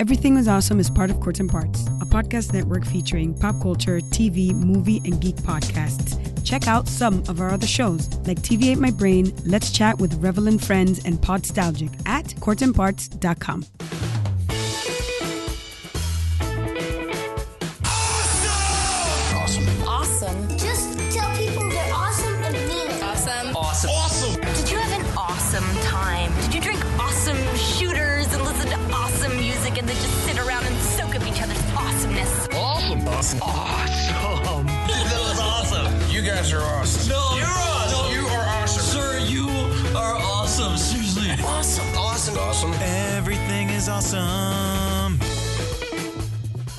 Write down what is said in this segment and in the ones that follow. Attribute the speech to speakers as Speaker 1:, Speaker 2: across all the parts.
Speaker 1: Everything is Awesome is part of Courts and Parts, a podcast network featuring pop culture, TV, movie, and geek podcasts. Check out some of our other shows like TV Ate My Brain, Let's Chat with Revelin Friends, and Podstalgic at courtsandparts.com.
Speaker 2: awesome.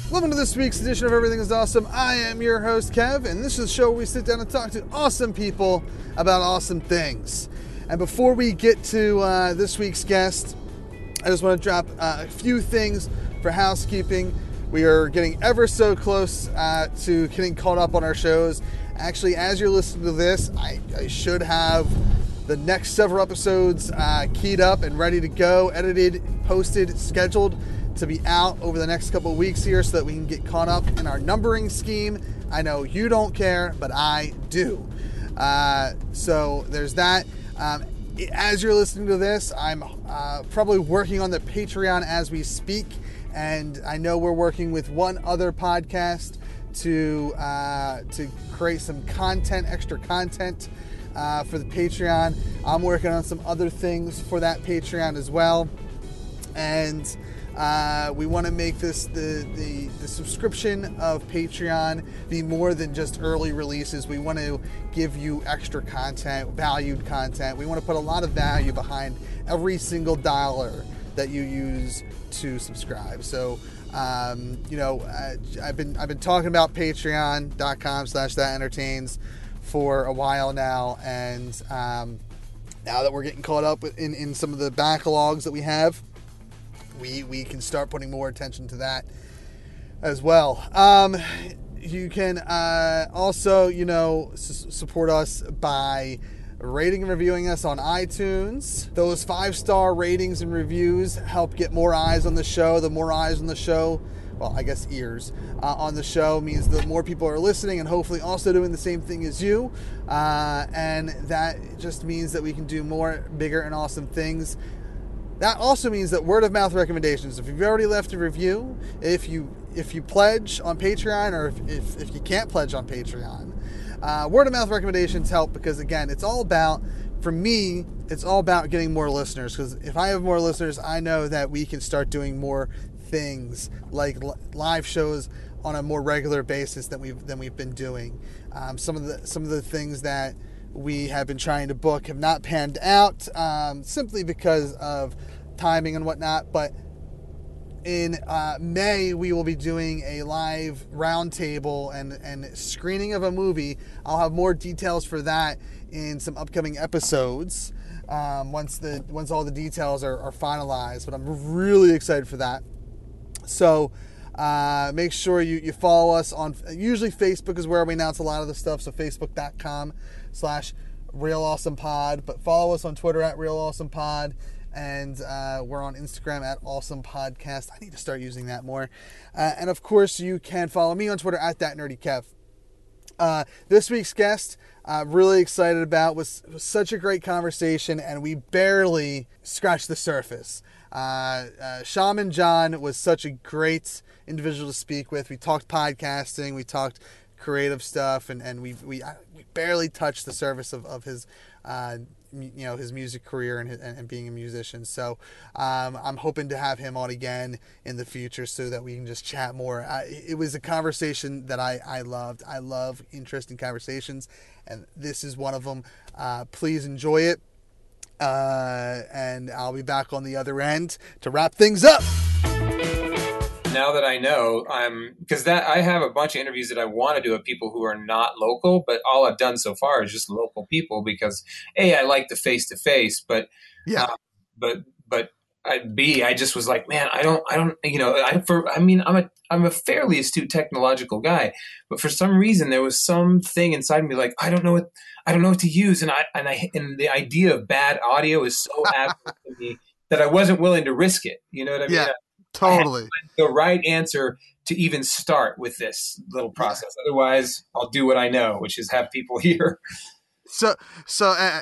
Speaker 3: Welcome to this week's edition of Everything is Awesome. I am your host, Kev, and this is a show where we sit down and talk to awesome people about awesome things. And before we get to uh, this week's guest, I just want to drop uh, a few things for housekeeping. We are getting ever so close uh, to getting caught up on our shows. Actually, as you're listening to this, I, I should have the next several episodes uh, keyed up and ready to go, edited, posted, scheduled to be out over the next couple weeks here so that we can get caught up in our numbering scheme. I know you don't care, but I do. Uh, so there's that. Um, as you're listening to this, I'm uh, probably working on the Patreon as we speak, and I know we're working with one other podcast to uh, to create some content, extra content uh, for the Patreon. I'm working on some other things for that Patreon as well, and uh, we want to make this the, the the subscription of Patreon be more than just early releases. We want to give you extra content, valued content. We want to put a lot of value behind every single dollar that you use to subscribe. So. Um, you know, I, I've been I've been talking about Patreon.com/slash That Entertains for a while now, and um, now that we're getting caught up in in some of the backlogs that we have, we we can start putting more attention to that as well. Um, you can uh, also, you know, s- support us by rating and reviewing us on iTunes. Those five star ratings and reviews help get more eyes on the show. The more eyes on the show, well, I guess ears uh, on the show means the more people are listening and hopefully also doing the same thing as you. Uh, and that just means that we can do more, bigger, and awesome things. That also means that word of mouth recommendations. If you've already left a review, if you if you pledge on Patreon, or if, if, if you can't pledge on Patreon, uh, word of mouth recommendations help because again, it's all about for me, it's all about getting more listeners. Because if I have more listeners, I know that we can start doing more things like li- live shows on a more regular basis than we've than we've been doing. Um, some of the some of the things that we have been trying to book have not panned out um, simply because of timing and whatnot. But in uh, May, we will be doing a live roundtable and, and screening of a movie. I'll have more details for that in some upcoming episodes um, once the once all the details are, are finalized. But I'm really excited for that. So uh, make sure you, you follow us on usually Facebook is where we announce a lot of the stuff. So facebook.com slash real awesome pod. But follow us on Twitter at real awesome pod and uh, we're on Instagram at Awesome Podcast. I need to start using that more. Uh, and of course, you can follow me on Twitter at that nerdy Kev. Uh, this week's guest, uh, really excited about, was, was such a great conversation, and we barely scratched the surface. Uh, uh, Shaman John was such a great individual to speak with. We talked podcasting, we talked creative stuff, and, and we, we, we barely touched the surface of, of his Uh, you know his music career and, and being a musician. So um, I'm hoping to have him on again in the future so that we can just chat more. I, it was a conversation that I, I loved. I love interesting conversations, and this is one of them. Uh, please enjoy it. Uh, and I'll be back on the other end to wrap things up.
Speaker 4: now that I know, I'm because that I have a bunch of interviews that I want to do with people who are not local, but all I've done so far is just local people because a I like the face to face, but
Speaker 3: yeah,
Speaker 4: uh, but but I, b I just was like, man, I don't I don't you know I for I mean I'm a I'm a fairly astute technological guy, but for some reason there was something inside me like I don't know what I don't know what to use, and I and I and the idea of bad audio is so absent to me that I wasn't willing to risk it. You know what I mean?
Speaker 3: Yeah. totally.
Speaker 4: the right answer to even start with this little process. Otherwise, I'll do what I know, which is have people here.
Speaker 3: So, so uh,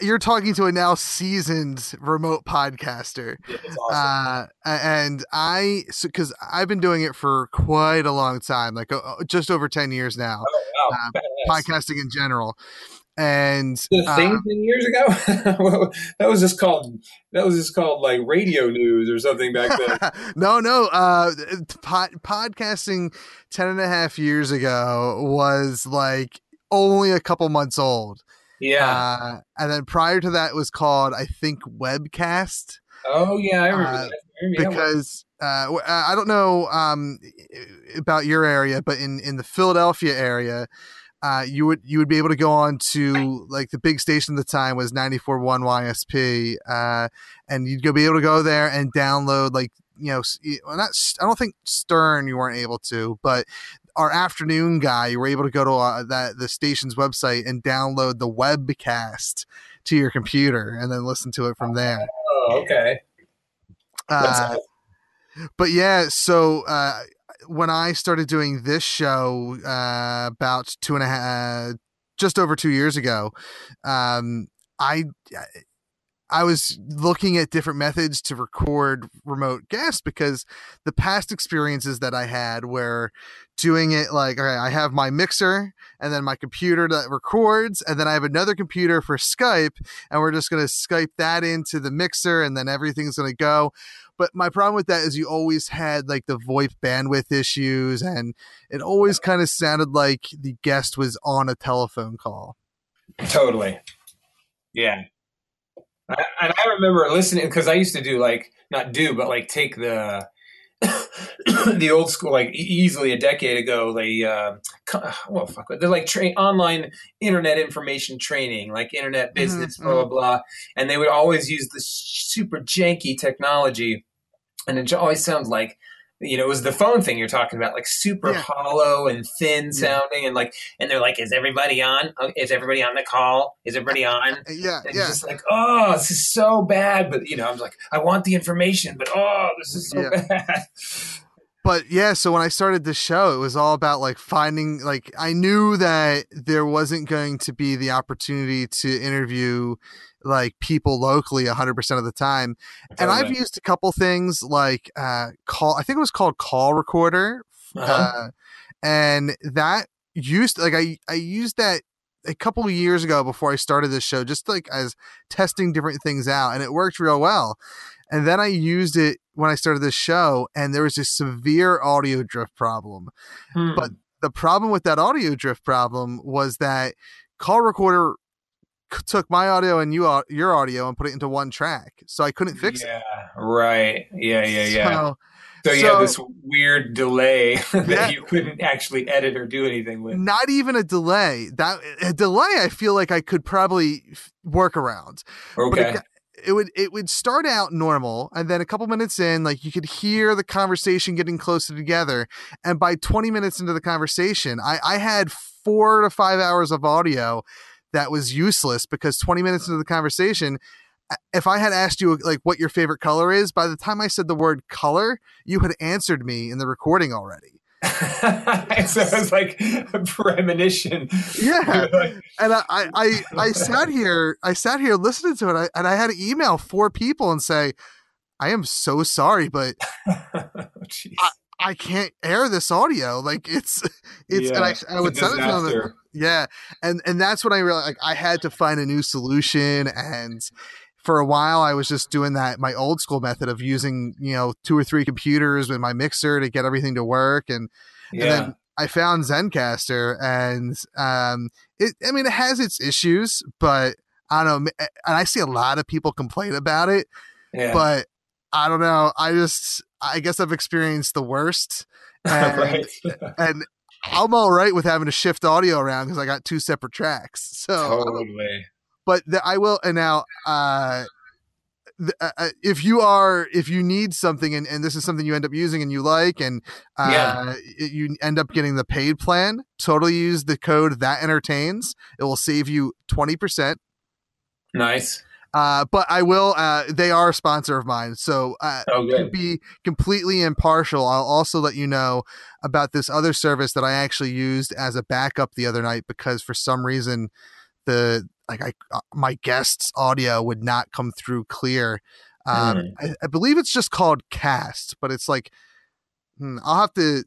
Speaker 3: you're talking to a now seasoned remote podcaster,
Speaker 4: It's awesome.
Speaker 3: uh, and I, because I've been doing it for quite a long time, like uh, just over ten years now,
Speaker 4: oh, wow.
Speaker 3: uh, podcasting in general, and
Speaker 4: the thing 10 years ago that was just called that was just called like radio news or something back then
Speaker 3: no, no. Uh, pod, podcasting 10 and a half years ago was like only a couple months old.
Speaker 4: Yeah.
Speaker 3: Uh, and then prior to that it was called, I think, Webcast.
Speaker 4: Oh yeah i remember
Speaker 3: uh,
Speaker 4: that. I remember
Speaker 3: because uh, uh, I don't know um, about your area, but in, in the Philadelphia area, uh, you would you would be able to go on to like the big station at the time was 94.1 YSP, uh, and you'd go be able to go there and download like you know not I don't think Stern you weren't able to, but our afternoon guy you were able to go to uh, that the station's website and download the webcast to your computer and then listen to it from there.
Speaker 4: oh okay
Speaker 3: Uh, but yeah, so uh, when I started doing this show uh, about two and a half, just over two years ago, um, I I was looking at different methods to record remote guests because the past experiences that I had were doing it like okay, I have my mixer and then my computer that records, and then I have another computer for Skype, and we're just gonna Skype that into the mixer, and then everything's gonna go. But my problem with that is you always had like the VoIP bandwidth issues, and it always kind of sounded like the guest was on a telephone call.
Speaker 4: totally yeah I, and i remember listening because i used to do like not do but like take the the old school like easily a decade ago they uh well fuck they're like train online internet information training like internet business
Speaker 3: Mhm,
Speaker 4: blah blah blah and they would always use this super janky technology and it always sounds like you know it was the phone thing you're talking about like super
Speaker 3: Yeah.
Speaker 4: hollow and thin
Speaker 3: Yeah.
Speaker 4: sounding and like and they're like is everybody on Uh, is everybody on the call is everybody on
Speaker 3: Uh, Yeah,
Speaker 4: and
Speaker 3: yeah.
Speaker 4: just like, oh, this is so bad. But you know, I'm like, I want the information, but oh, this is so
Speaker 3: Yeah.
Speaker 4: bad.
Speaker 3: but yeah so when i started the show it was all about like finding like i knew that there wasn't going to be the opportunity to interview like people locally 100% of the time and i've used a couple things like uh call i think it was called call recorder
Speaker 4: Uh-huh.
Speaker 3: uh, and that used like i i used that a couple of years ago before i started this show just like as testing different things out and it worked real well and then i used it when i started this show and there was a severe audio drift problem
Speaker 4: Hmm.
Speaker 3: but the problem with that audio drift problem was that call recorder took my audio and you your audio and put it into one track so i couldn't fix it.
Speaker 4: yeah, right. Yeah, yeah, yeah.
Speaker 3: So-
Speaker 4: So, you
Speaker 3: so-
Speaker 4: this weird delay that
Speaker 3: Yeah.
Speaker 4: you couldn't actually edit or do anything with.
Speaker 3: not even a delay that a delay i feel like i could probably work around but
Speaker 4: Okay.
Speaker 3: it, it would it would start out normal and then a couple minutes in like you could hear the conversation getting closer together and by 20 minutes into the conversation i i had four to five hours of audio that was useless because 20 minutes into the conversation if i had asked you like what your favorite color is by the time i said the word color you had answered me in the recording already
Speaker 4: so it was like a premonition.
Speaker 3: Yeah. And I, I, I, I sat here, I sat here listening to it, and I had to email four people and say, "I am so sorry, but
Speaker 4: oh.
Speaker 3: I can't air this audio. Like it's, it's." and I, I would send it to them. Yeah, and and that's when I realized like I had to find a new solution, and for a while I was just doing that my old school method of using you know two or three computers with my mixer to get everything to work, and
Speaker 4: yeah.
Speaker 3: and then I found Zencastr, and um, it. I mean, it has its issues, but I don't know. And I see a lot of people complain about it,
Speaker 4: yeah.
Speaker 3: but I don't know. I just, I guess I've experienced the worst, and,
Speaker 4: right.
Speaker 3: and I'm all right with having to shift audio around because I got two separate tracks. So,
Speaker 4: totally.
Speaker 3: but the, I will. And now, uh, the, uh, uh, if you are if you need something and, and this is something you end up using and you like and uh,
Speaker 4: Yeah.
Speaker 3: it- you end up getting the paid plan totally use the code that entertains it will save you 20%
Speaker 4: Nice.
Speaker 3: Uh, but I will. Uh, they are a sponsor of mine, so uh,
Speaker 4: Oh,
Speaker 3: to be completely impartial, I'll also let you know about this other service that I actually used as a backup the other night because for some reason the like I uh, my guest's audio would not come through clear. Um,
Speaker 4: Mm.
Speaker 3: I, I believe it's just called Cast, but it's like hmm, I'll have to.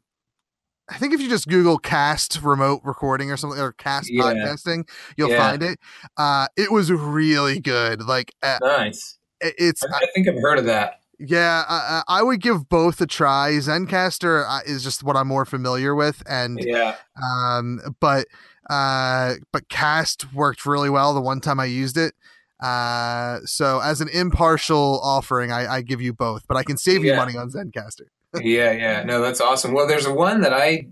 Speaker 3: I think if you just Google Cast remote recording or something or Cast
Speaker 4: Yeah.
Speaker 3: podcasting, you'll
Speaker 4: Yeah.
Speaker 3: find it. Uh, it was really good. Like uh,
Speaker 4: Nice.
Speaker 3: it- it's
Speaker 4: I, I think I've heard of that.
Speaker 3: yeah, I, I would give both a try. Zencastr uh, is just what I'm more familiar with, and
Speaker 4: Yeah.
Speaker 3: um, but uh, but Cast worked really well the one time I used it. Uh, so as an impartial offering, I, I give you both, but I can save you money on Zencastr.
Speaker 4: Yeah, yeah. No, that's awesome. Well, there's a one that I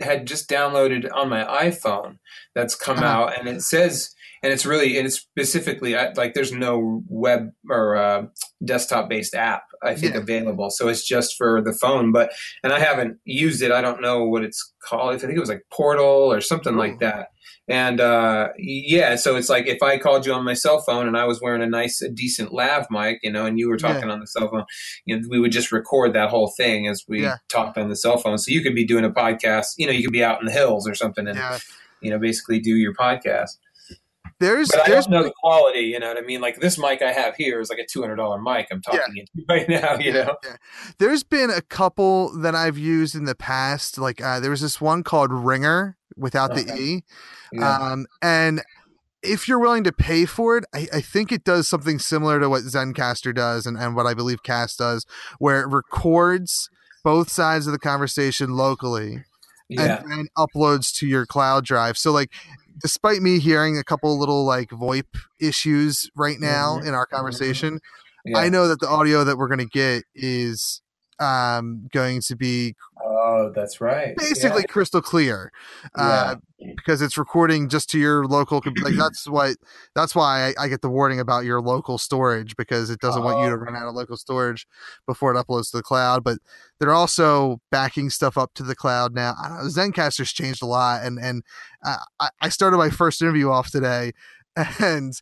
Speaker 4: had just downloaded on my iPhone that's come
Speaker 3: Uh-huh.
Speaker 4: out, and it says, and it's really, and it's specifically like there's no web or uh, desktop based app I think
Speaker 3: Yeah.
Speaker 4: available, so it's just for the phone. But and I haven't used it. I don't know what it's called. I think it was like Portal or something like that. And uh, yeah, so it's like if I called you on my cell phone and I was wearing a nice, a decent lav mic, you know, and you were
Speaker 3: Yeah.
Speaker 4: talking on the cell phone, you know, we would just record that whole thing as we
Speaker 3: Yeah.
Speaker 4: talked on the cell phone. So you could be doing a podcast, you know, you could be out in the hills or something and,
Speaker 3: Yeah,
Speaker 4: you know, basically do your podcast.
Speaker 3: there's
Speaker 4: But I
Speaker 3: there's
Speaker 4: don't know the quality, you know what I mean? Like this mic I have here is like a $200 mic I'm talking into right now, you know?
Speaker 3: there's been a couple that I've used in the past. Like uh, there was this one called Ringr without the e.
Speaker 4: Yeah.
Speaker 3: Um, and if you're willing to pay for it, I, I think it does something similar to what Zencastr does and, and what I believe Cast does, where it records both sides of the conversation locally
Speaker 4: yeah.
Speaker 3: and then uploads to your cloud drive. So like despite me hearing a couple little like VoIP issues right now
Speaker 4: Mhm.
Speaker 3: in our conversation,
Speaker 4: yeah.
Speaker 3: I know that the audio that we're gonna get is um going to be
Speaker 4: Oh, that's right.
Speaker 3: basically crystal clear uh because it's recording just to your local like that's what that's why I, I get the warning about your local storage because it doesn't want you to
Speaker 4: Oh.
Speaker 3: run out of local storage before it uploads to the cloud but they're also backing stuff up to the cloud now I don't know, zencastr's changed a lot and and uh, I, I started my first interview off today and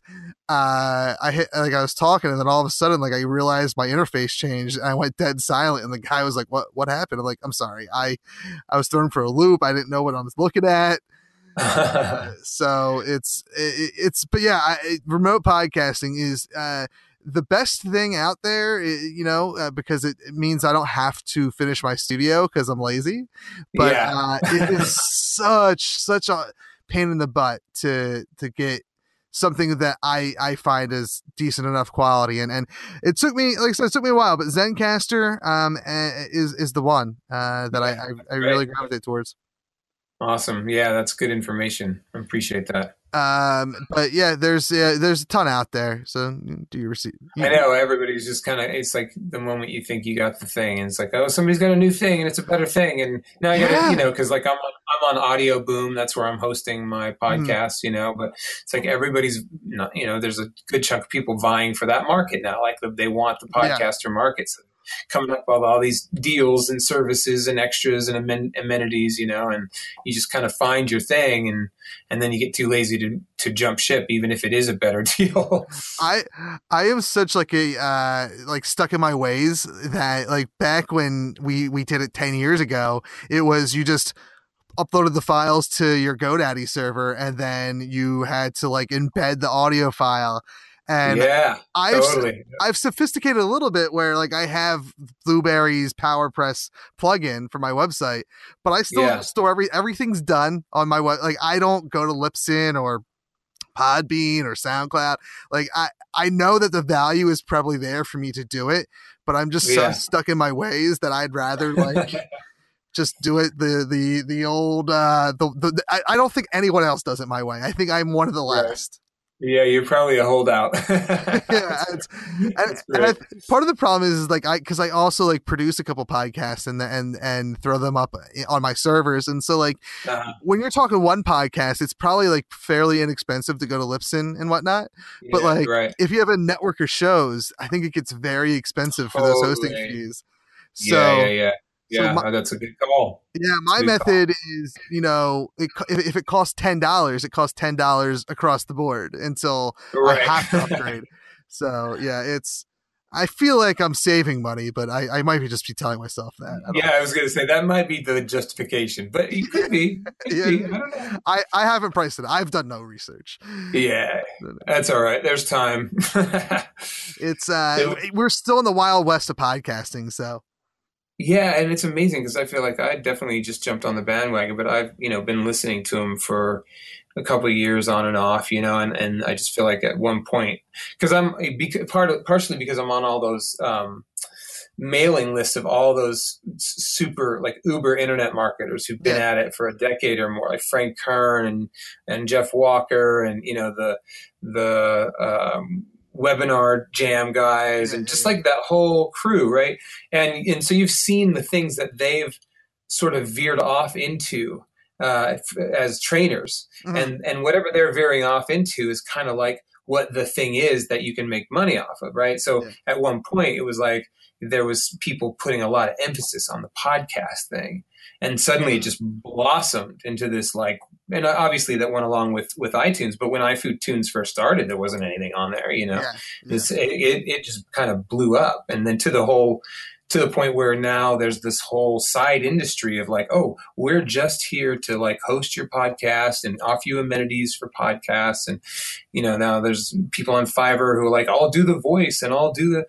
Speaker 3: uh i hit like i was talking and then all of a sudden like i realized my interface changed and i went dead silent and the guy was like what what happened? I'm like i'm sorry. I i was thrown for a loop. I didn't know what i was looking at. Uh, so it's it, it's but yeah I, remote podcasting is uh the best thing out there you know uh, because it, it means i don't have to finish my studio because i'm lazy but
Speaker 4: yeah.
Speaker 3: uh, it is such such a pain in the butt to to get something that I I find is decent enough quality and and it took me like I said it took me a while but Zencastr um eh, is is the one uh that I I, I really gravitate towards
Speaker 4: Awesome. Yeah, that's good information. I appreciate that.
Speaker 3: Um but yeah there's yeah, there's a ton out there so do you receive
Speaker 4: I know everybody's just kind of. It's like the moment you think you got the thing, and it's like, oh, somebody's got a new thing, and it's a better thing, and now I got to,
Speaker 3: Yeah.
Speaker 4: you know, because like I'm on, I'm on Audio Boom. That's where I'm hosting my
Speaker 3: Mm-hmm.
Speaker 4: podcast, you know. But it's like everybody's, not, you know, there's a good chunk of people vying for that market now. Like they want the
Speaker 3: Yeah.
Speaker 4: podcaster market. So coming up with all these deals and services and extras and amen- amenities, you know, and you just kind of find your thing, and and then you get too lazy to to jump ship, even if it is a better deal.
Speaker 3: I I am such like a uh like stuck in my ways that like back when we we did it 10 years ago it was you just uploaded the files to your GoDaddy server and then you had to like embed the audio file and
Speaker 4: yeah,
Speaker 3: I've
Speaker 4: totally.
Speaker 3: I've sophisticated a little bit where like I have Blubrry's PowerPress plugin for my website, but I still
Speaker 4: Yeah.
Speaker 3: store every everything's done on my web. Like I don't go to Libsyn or Podbean or SoundCloud. Like I I know that the value is probably there for me to do it, but I'm just
Speaker 4: Yeah.
Speaker 3: so stuck in my ways that I'd rather like just do it the the the old uh the, the, I, I don't think anyone else does it my way. I think I'm one of the last.
Speaker 4: Yeah, you're probably a holdout.
Speaker 3: yeah, it's, and, and I, part of the problem is, is like I because I also like produce a couple podcasts and and and throw them up on my servers, and so like
Speaker 4: Uh,
Speaker 3: when you're talking one podcast, it's probably like fairly inexpensive to go to Libsyn and whatnot. But, like,
Speaker 4: right.
Speaker 3: If you have a network of shows, I think it gets very expensive for those hosting fees. So
Speaker 4: yeah, yeah, yeah.
Speaker 3: So
Speaker 4: Yeah,
Speaker 3: my-
Speaker 4: that's a good call.
Speaker 3: yeah, my
Speaker 4: Good call.
Speaker 3: method is, you know, it, if, if it costs ten dollars, it costs ten dollars across the board until
Speaker 4: Right.
Speaker 3: I have to upgrade. So yeah, it's. I feel like I'm saving money, but I, I might be just be telling myself that. I
Speaker 4: Yeah, I was gonna say that might be the justification, but it could be. Could
Speaker 3: Yeah.
Speaker 4: be. I.
Speaker 3: I, I haven't priced it. I've done no research.
Speaker 4: Yeah, that's all right. There's time.
Speaker 3: It's uh
Speaker 4: It-
Speaker 3: we're still in the wild west of podcasting, so
Speaker 4: Yeah, and it's amazing because I feel like I definitely just jumped on the bandwagon, but I've you know been listening to him for a couple of years on and off, you know, and, and I just feel like at one point because I'm part of, partially because I'm on all those um, mailing lists of all those super like Uber internet marketers who've been
Speaker 3: Yeah.
Speaker 4: at it for a decade or more, like Frank Kern and and Jeff Walker and you know the the um, webinar jam guys and just like that whole crew, right? and and so you've seen the things that they've sort of veered off into uh, as trainers,
Speaker 3: Mhm.
Speaker 4: and and whatever they're veering off into is kind of like what the thing is that you can make money off of, right? So
Speaker 3: Yeah.
Speaker 4: at one point, it was like there was people putting a lot of emphasis on the podcast thing, and suddenly it just blossomed into this like. And obviously that went along with with iTunes, but when iTunes first started, there wasn't anything on there, you know
Speaker 3: yeah.
Speaker 4: this it, it, it just kind of blew up and then to the whole to the point where now there's this whole side industry of like oh we're just here to like host your podcast and offer you amenities for podcasts and you know now there's people on fiverr who are like i'll do the voice and i'll do the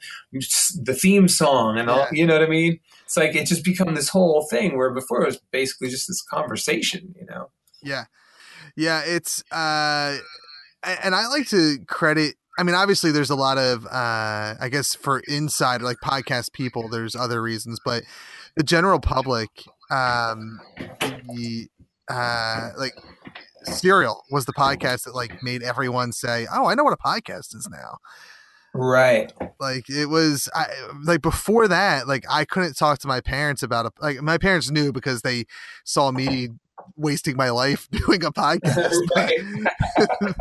Speaker 4: the theme song and all
Speaker 3: Yeah.
Speaker 4: you know what i mean it's like it just become this whole thing where before it was basically just this conversation you know
Speaker 3: Yeah. Yeah, it's uh and I like to credit I mean obviously there's a lot of uh I guess for inside like podcast people there's other reasons, but the general public um the uh like Serial was the podcast that like made everyone say, "Oh, I know what a podcast is now."
Speaker 4: Right.
Speaker 3: Like it was I, like before that like i couldn't talk to my parents about it like my parents knew because they saw me wasting my life doing a podcast.
Speaker 4: Right.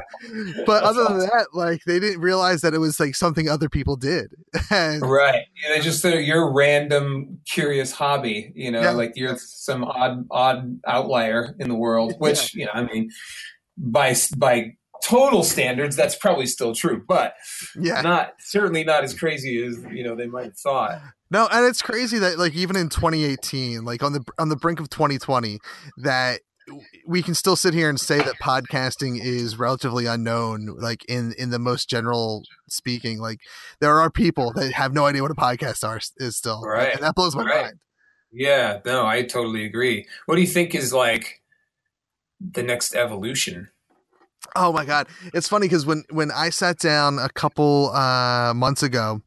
Speaker 3: But other than that like they didn't realize that it was like something other people did. And
Speaker 4: Right. Yeah, they just they're your random curious hobby, you know,
Speaker 3: Yeah.
Speaker 4: like you're some odd odd outlier in the world, which, you know, I mean, by by total standards that's probably still true, but
Speaker 3: yeah
Speaker 4: not certainly not as crazy as, you know, they might have thought.
Speaker 3: no and it's crazy that like even in 2018 like on the on the brink of 2020 that we can still sit here and say that podcasting is relatively unknown like in in the most general speaking like there are people that have no idea what a podcast are is still
Speaker 4: Right.
Speaker 3: and that blows my
Speaker 4: Right.
Speaker 3: mind
Speaker 4: Yeah, no, I totally agree. What do you think is like the next evolution?
Speaker 3: Oh my god it's funny because when when i sat down a couple uh months ago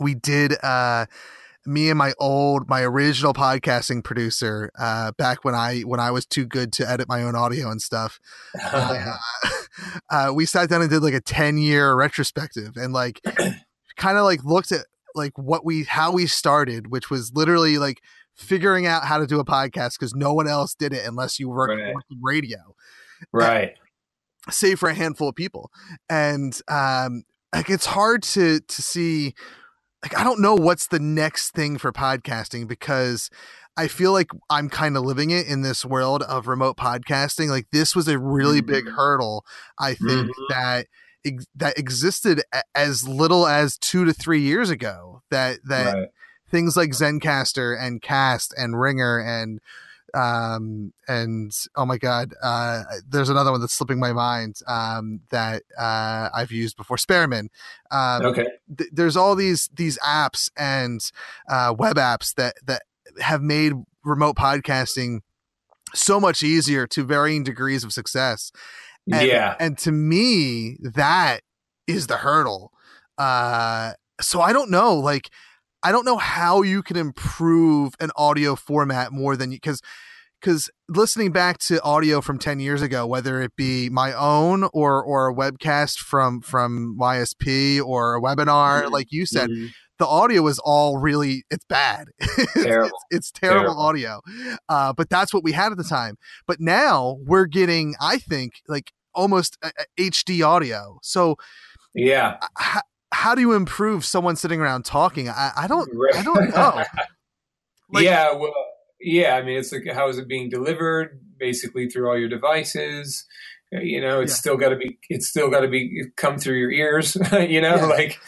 Speaker 3: we did uh me and my old my original podcasting producer uh back when i when i was too good to edit my own audio and stuff uh, uh, we sat down and did like a 10 year retrospective and like kind of like looked at like what we how we started which was literally like figuring out how to do a podcast because no one else did it unless you worked
Speaker 4: Right.
Speaker 3: radio
Speaker 4: right.
Speaker 3: Save for a handful of people and um like it's hard to to see like i don't know what's the next thing for podcasting because i feel like i'm kind of living it in this world of remote podcasting like this was a really big
Speaker 4: Mhm.
Speaker 3: hurdle i think
Speaker 4: Mhm.
Speaker 3: that ex- that existed a- as little as 2 to 3 years ago that that
Speaker 4: Right.
Speaker 3: things like Zencastr and Cast and Ringr and um and oh my god uh there's another one that's slipping my mind um that uh I've used before Spearman um
Speaker 4: Okay.
Speaker 3: th- there's all these these apps and uh web apps that that have made remote podcasting so much easier to varying degrees of success and,
Speaker 4: yeah.
Speaker 3: and to me that is the hurdle uh so i don't know like i don't know how you can improve an audio format more than you because because listening back to audio from 10 years ago whether it be my own or or a webcast from from ysp or a webinar
Speaker 4: Mhm.
Speaker 3: like you said
Speaker 4: Mhm.
Speaker 3: the audio is all really it's bad It's-
Speaker 4: Terrible.
Speaker 3: it's, it's terrible,
Speaker 4: Terrible.
Speaker 3: audio uh, but that's what we had at the time but now we're getting i think like almost a, a hd audio so
Speaker 4: Yeah.
Speaker 3: How do you improve someone sitting around talking i, I don't i don't know Like-
Speaker 4: yeah, well, yeah, I mean, it's like how is it being delivered? Basically through all your devices. Uh, You know, it's
Speaker 3: Yeah.
Speaker 4: still got to be. It's still got to be come through your ears. you know,
Speaker 3: Yeah.
Speaker 4: like.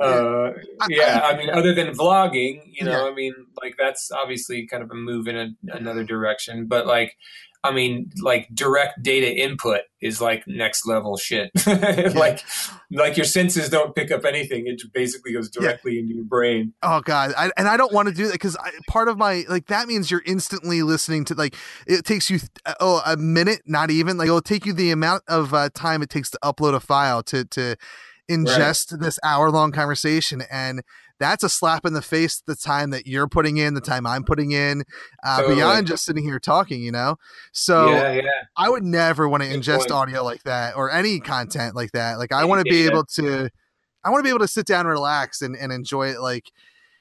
Speaker 4: Uh, yeah, I mean, other than vlogging, you know,
Speaker 3: Yeah.
Speaker 4: I mean, like that's obviously kind of a move in a, another direction, but like, I mean, like direct data input is like next level shit. like, like your senses don't pick up anything; it basically goes directly into your brain.
Speaker 3: Oh god, I, and I don't want to do that because part of my like that means you're instantly listening to like it takes you oh a minute, not even like it'll take you the amount of uh, time it takes to upload a file to to ingest this hour long conversation and. That's a slap in the face. The time that you're putting in, the time I'm putting in, uh,
Speaker 4: Totally.
Speaker 3: beyond just sitting here talking, you know. So
Speaker 4: yeah, yeah.
Speaker 3: I would never want to ingest
Speaker 4: point.
Speaker 3: audio like that or any content like that. Like I want to be
Speaker 4: yeah.
Speaker 3: able to, I want to be able to sit down and relax and, and enjoy it. Like,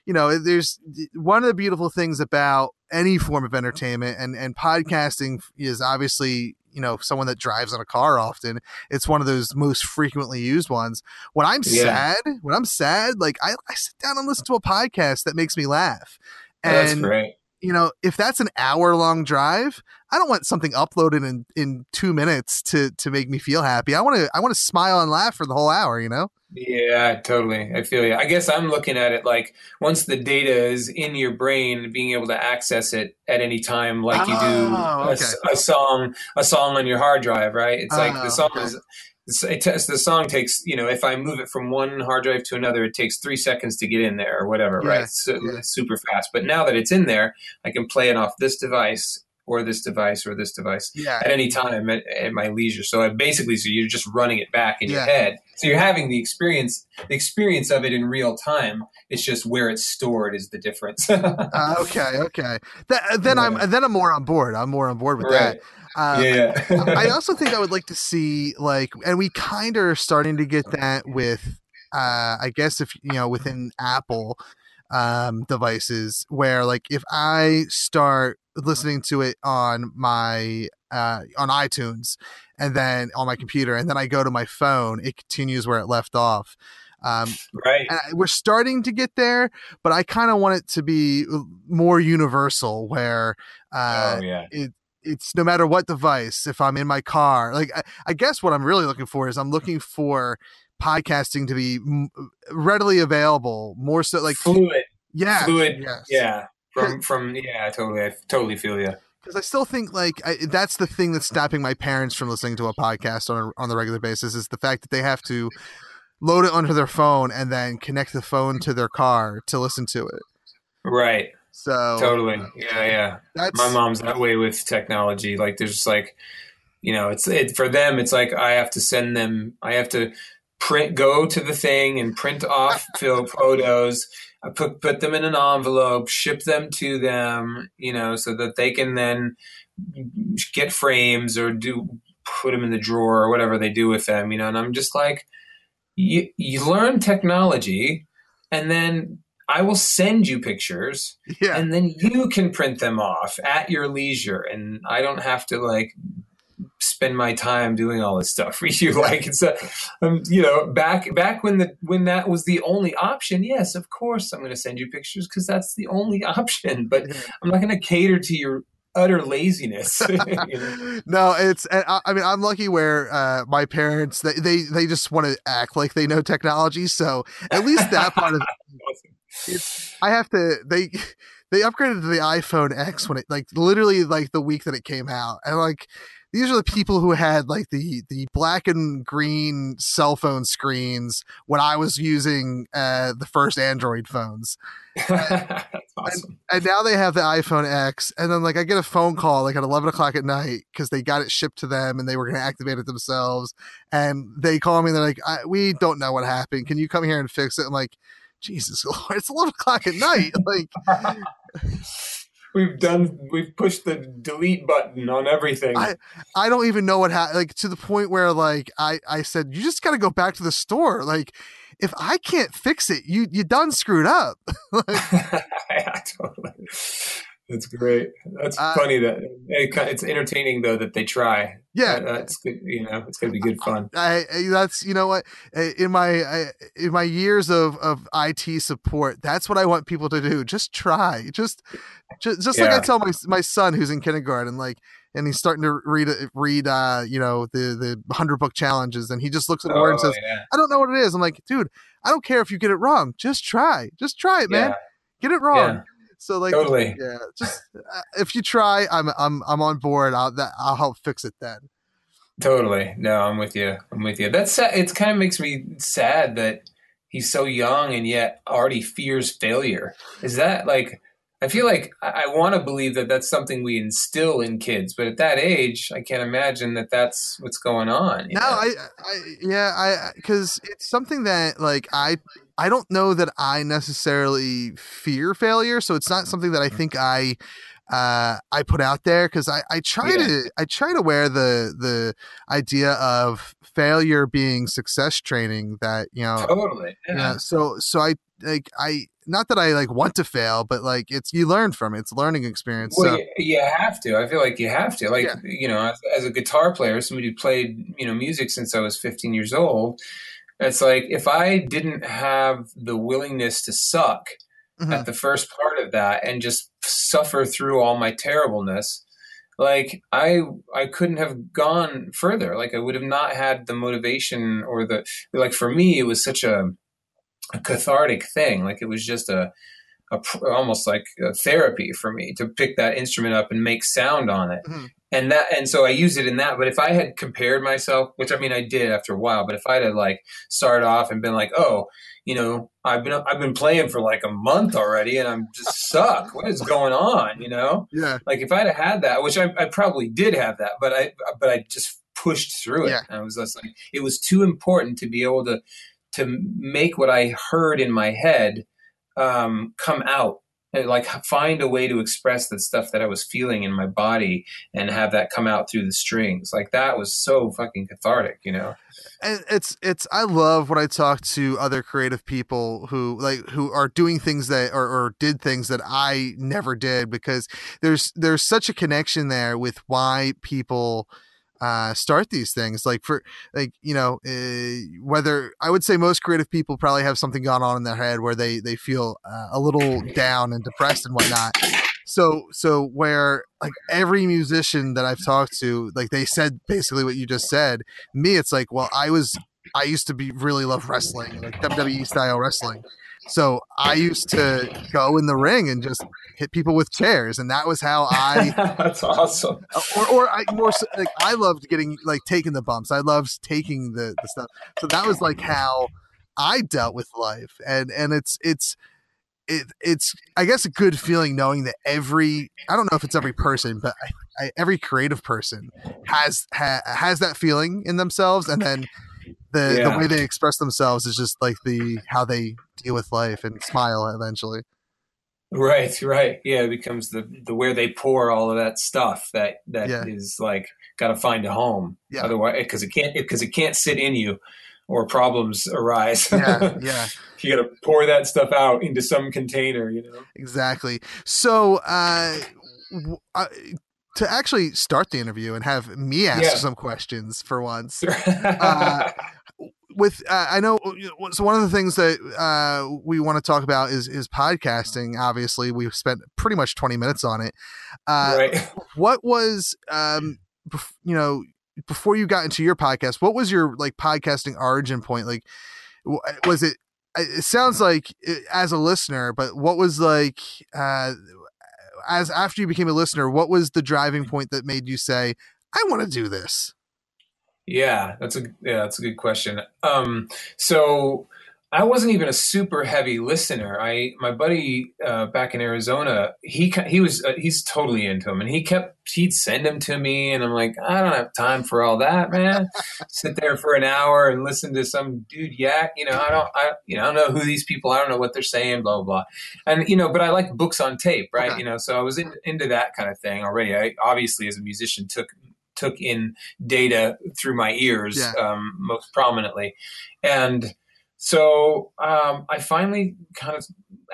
Speaker 3: you know, there's one of the beautiful things about any form of entertainment and, and podcasting is obviously, you know, someone that drives in a car often. It's one of those most frequently used ones. When I'm
Speaker 4: Yeah.
Speaker 3: sad, when I'm sad, like I, I sit down and listen to a podcast that makes me laugh.
Speaker 4: Oh, That's
Speaker 3: And
Speaker 4: great.
Speaker 3: you know, if that's an hour long drive, I don't want something uploaded in, in two minutes to to make me feel happy. I want to I want to smile and laugh for the whole hour. You know?
Speaker 4: Yeah, totally. I feel you. I guess I'm looking at it like once the data is in your brain, being able to access it at any time, like you do
Speaker 3: Oh,
Speaker 4: a,
Speaker 3: okay.
Speaker 4: s- a song, a song on your hard drive, right? It's like
Speaker 3: Oh,
Speaker 4: the song oh,
Speaker 3: okay.
Speaker 4: is. It t- the song takes, you know, if I move it from one hard drive to another, it takes three seconds to get in there or whatever,
Speaker 3: Yeah,
Speaker 4: right? So
Speaker 3: yeah.
Speaker 4: super fast. But now that it's in there, I can play it off this device or this device or this device
Speaker 3: Yeah.
Speaker 4: at any time at, at my leisure. So I basically, so you're just running it back in your head. So you're having the experience, the experience of it in real time. It's just where it's stored is the difference.
Speaker 3: Uh, okay. Okay. That, then
Speaker 4: Yeah.
Speaker 3: I'm then I'm more on board. I'm more on board with that.
Speaker 4: right.
Speaker 3: Uh,
Speaker 4: yeah.
Speaker 3: I also think I would like to see like, and we kind of are starting to get that with, uh, I guess if you know within Apple um, devices, where like if I start listening to it on my uh, on iTunes and then on my computer, and then I go to my phone, it continues where it left off. Um,
Speaker 4: right.
Speaker 3: and I- we're starting to get there, but I kind of want it to be more universal, where uh,
Speaker 4: oh yeah.
Speaker 3: it's no matter what device if i'm in my car like I, I guess what i'm really looking for is i'm looking for podcasting to be m- readily available more so like
Speaker 4: fluid.
Speaker 3: yeah
Speaker 4: Fluid.
Speaker 3: yes.
Speaker 4: Yeah. From from yeah. Totally. I totally feel you.
Speaker 3: because i still think like I, that's the thing that's stopping my parents from listening to a podcast on a, on the regular basis is the fact that they have to load it onto their phone and then connect the phone to their car to listen to it
Speaker 4: Right.
Speaker 3: so
Speaker 4: Totally. Yeah. Yeah.
Speaker 3: that's
Speaker 4: my mom's that way with technology like there's just like you know it's it for them it's like i have to send them i have to print go to the thing and print off fill photos i put put them in an envelope ship them to them you know so that they can then get frames or do put them in the drawer or whatever they do with them you know and i'm just like you you learn technology and then i will send you pictures
Speaker 3: yeah.
Speaker 4: and then you can print them off at your leisure and i don't have to like spend my time doing all this stuff for you like it's a um, you know back back when the when that was the only option yes of course i'm going to send you pictures because that's the only option but i'm not going to cater to your utter laziness you know?
Speaker 3: no, it's I, I mean I'm lucky where uh, my parents they they, they just want to act like they know technology, so at least that part of it's I have to they they upgraded to the iPhone X when it like literally like the week that it came out, and like these are the people who had like the the black and green cell phone screens when I was using uh, the first Android phones
Speaker 4: awesome
Speaker 3: and now they have the iPhone X, and then like I get a phone call like at eleven o'clock at night because they got it shipped to them and they were going to activate it themselves, and they call me and they're like, I, "We don't know what happened. Can you come here and fix it?" I'm like, "Jesus Lord, it's eleven o'clock at night." like,
Speaker 4: we've done we've pushed the delete button on everything
Speaker 3: I I don't even know what happened. Like to the point where like I I said, "You just got to go back to the store." Like. If I can't fix it, you you done screwed up.
Speaker 4: yeah, totally. That's great. That's
Speaker 3: Uh,
Speaker 4: funny that it, it's entertaining though that they try.
Speaker 3: Yeah.
Speaker 4: That- that's good. You know, it's gonna be good fun.
Speaker 3: I, I that's you know what in my I, in my years of of IT support that's what I want people to do just try just just, just like I tell my my son who's in kindergarten like and he's starting to read read uh you know the the 100 book challenges and he just looks at a word and
Speaker 4: Oh,
Speaker 3: says
Speaker 4: yeah.
Speaker 3: I don't know what it is I'm like dude I don't care if you get it wrong just try just try it man
Speaker 4: Yeah.
Speaker 3: get it wrong
Speaker 4: Yeah.
Speaker 3: So like
Speaker 4: Totally.
Speaker 3: yeah just uh, if you try I'm I'm I'm on board I'll that I'll help fix it then
Speaker 4: Totally. No, I'm with you. I'm with you. That's sad. It kind of makes me sad that he's so young and yet already fears failure. Is that like? I feel like I, I want to believe that that's something we instill in kids, but at that age, I can't imagine that that's what's going on.
Speaker 3: No,
Speaker 4: know?
Speaker 3: I, I, yeah, I, because it's something that like I, I don't know that I necessarily fear failure, so it's not something that I think I, uh, I put out there because I, I try
Speaker 4: Yeah.
Speaker 3: to, I try to wear the the idea of failure being success training that you know,
Speaker 4: totally. Yeah.
Speaker 3: yeah. So, so I like I not that I like want to fail, but like it's you learn from it. It's a learning experience.
Speaker 4: Well,
Speaker 3: so
Speaker 4: you, you have to. I feel like you have to. Like
Speaker 3: Yeah.
Speaker 4: you know, as, as a guitar player, somebody who played you know music since I was 15 years old. It's like if I didn't have the willingness to suck
Speaker 3: Mhm.
Speaker 4: at the first part of that and just suffer through all my terribleness, like I I couldn't have gone further. Like I would have not had the motivation or the like. For me, it was such a, a cathartic thing. Like it was just a a, pr- almost like a therapy for me to pick that instrument up and make sound on it.
Speaker 3: Mhm.
Speaker 4: And that, and so I use it in that. But if I had compared myself, which I mean I did after a while, but if I had like started off and been like, oh, you know, I've been I've been playing for like a month already, and I'm just suck. What is going on? You know,
Speaker 3: yeah,
Speaker 4: like if I'd have had that, which I, I probably did have that, but I but I just pushed through it.
Speaker 3: Yeah.
Speaker 4: I was just like, it was too important to be able to to make what I heard in my head um, come out. And, like find a way to express the stuff that I was feeling in my body and have that come out through the strings. Like that was so fucking cathartic, you know.
Speaker 3: and it's it's i love when i talk to other creative people who like who are doing things that or, or did things that i never did because there's there's such a connection there with why people uh start these things like for like you know uh, whether i would say most creative people probably have something gone on in their head where they they feel uh, a little down and depressed and whatnot. So so where like every musician that i've talked to like they said basically what you just said me it's like well i was i used to be really love wrestling like wwe style wrestling so i used to go in the ring and just hit people with chairs and that was how i
Speaker 4: That's awesome.
Speaker 3: Uh, or, or I more so, like I loved getting like taking the bumps. I loved taking the, the stuff. So that was like how I dealt with life, and and it's it's it it's I guess a good feeling knowing that every I don't know if it's every person, but I, I, every creative person has ha, has that feeling in themselves, and then the
Speaker 4: Yeah.
Speaker 3: the way they express themselves is just like the how they deal with life and smile eventually.
Speaker 4: Right, right. Yeah, it becomes the the where they pour all of that stuff that that is
Speaker 3: Yeah.
Speaker 4: like got to find a home.
Speaker 3: Yeah.
Speaker 4: Otherwise, because it can't because it can't sit in you, or problems arise.
Speaker 3: Yeah, yeah.
Speaker 4: you got to pour that stuff out into some container. You know.
Speaker 3: Exactly. So, uh, w- uh, to actually start the interview and have me ask
Speaker 4: Yeah.
Speaker 3: some questions for once, uh, with uh, I know so one of the things that uh, we want to talk about is is podcasting. Obviously, we've spent pretty much twenty minutes on it. Uh,
Speaker 4: right.
Speaker 3: What was um, bef- you know before you got into your podcast? What was your like podcasting origin point? Like, was it? It sounds like uh, as a listener, but what was like uh, as after you became a listener? What was the driving point that made you say, "I want to do this"?
Speaker 4: Yeah, that's a yeah, that's a good question. Um, so I wasn't even a super heavy listener. I my buddy uh, back in Arizona, he he was uh, he's totally into him, and he kept he'd send them to me, and I'm like, I don't have time for all that, man. Sit there for an hour and listen to some dude yak. You know, I don't I you know I don't know who these people. I don't know what they're saying. Blah blah. blah. And you know, but I like books on tape, right?
Speaker 3: Okay.
Speaker 4: You know, so I was in, into that kind of thing already. I obviously as a musician took took in data through my ears
Speaker 3: Yeah.
Speaker 4: um, most prominently and so um, i finally kind of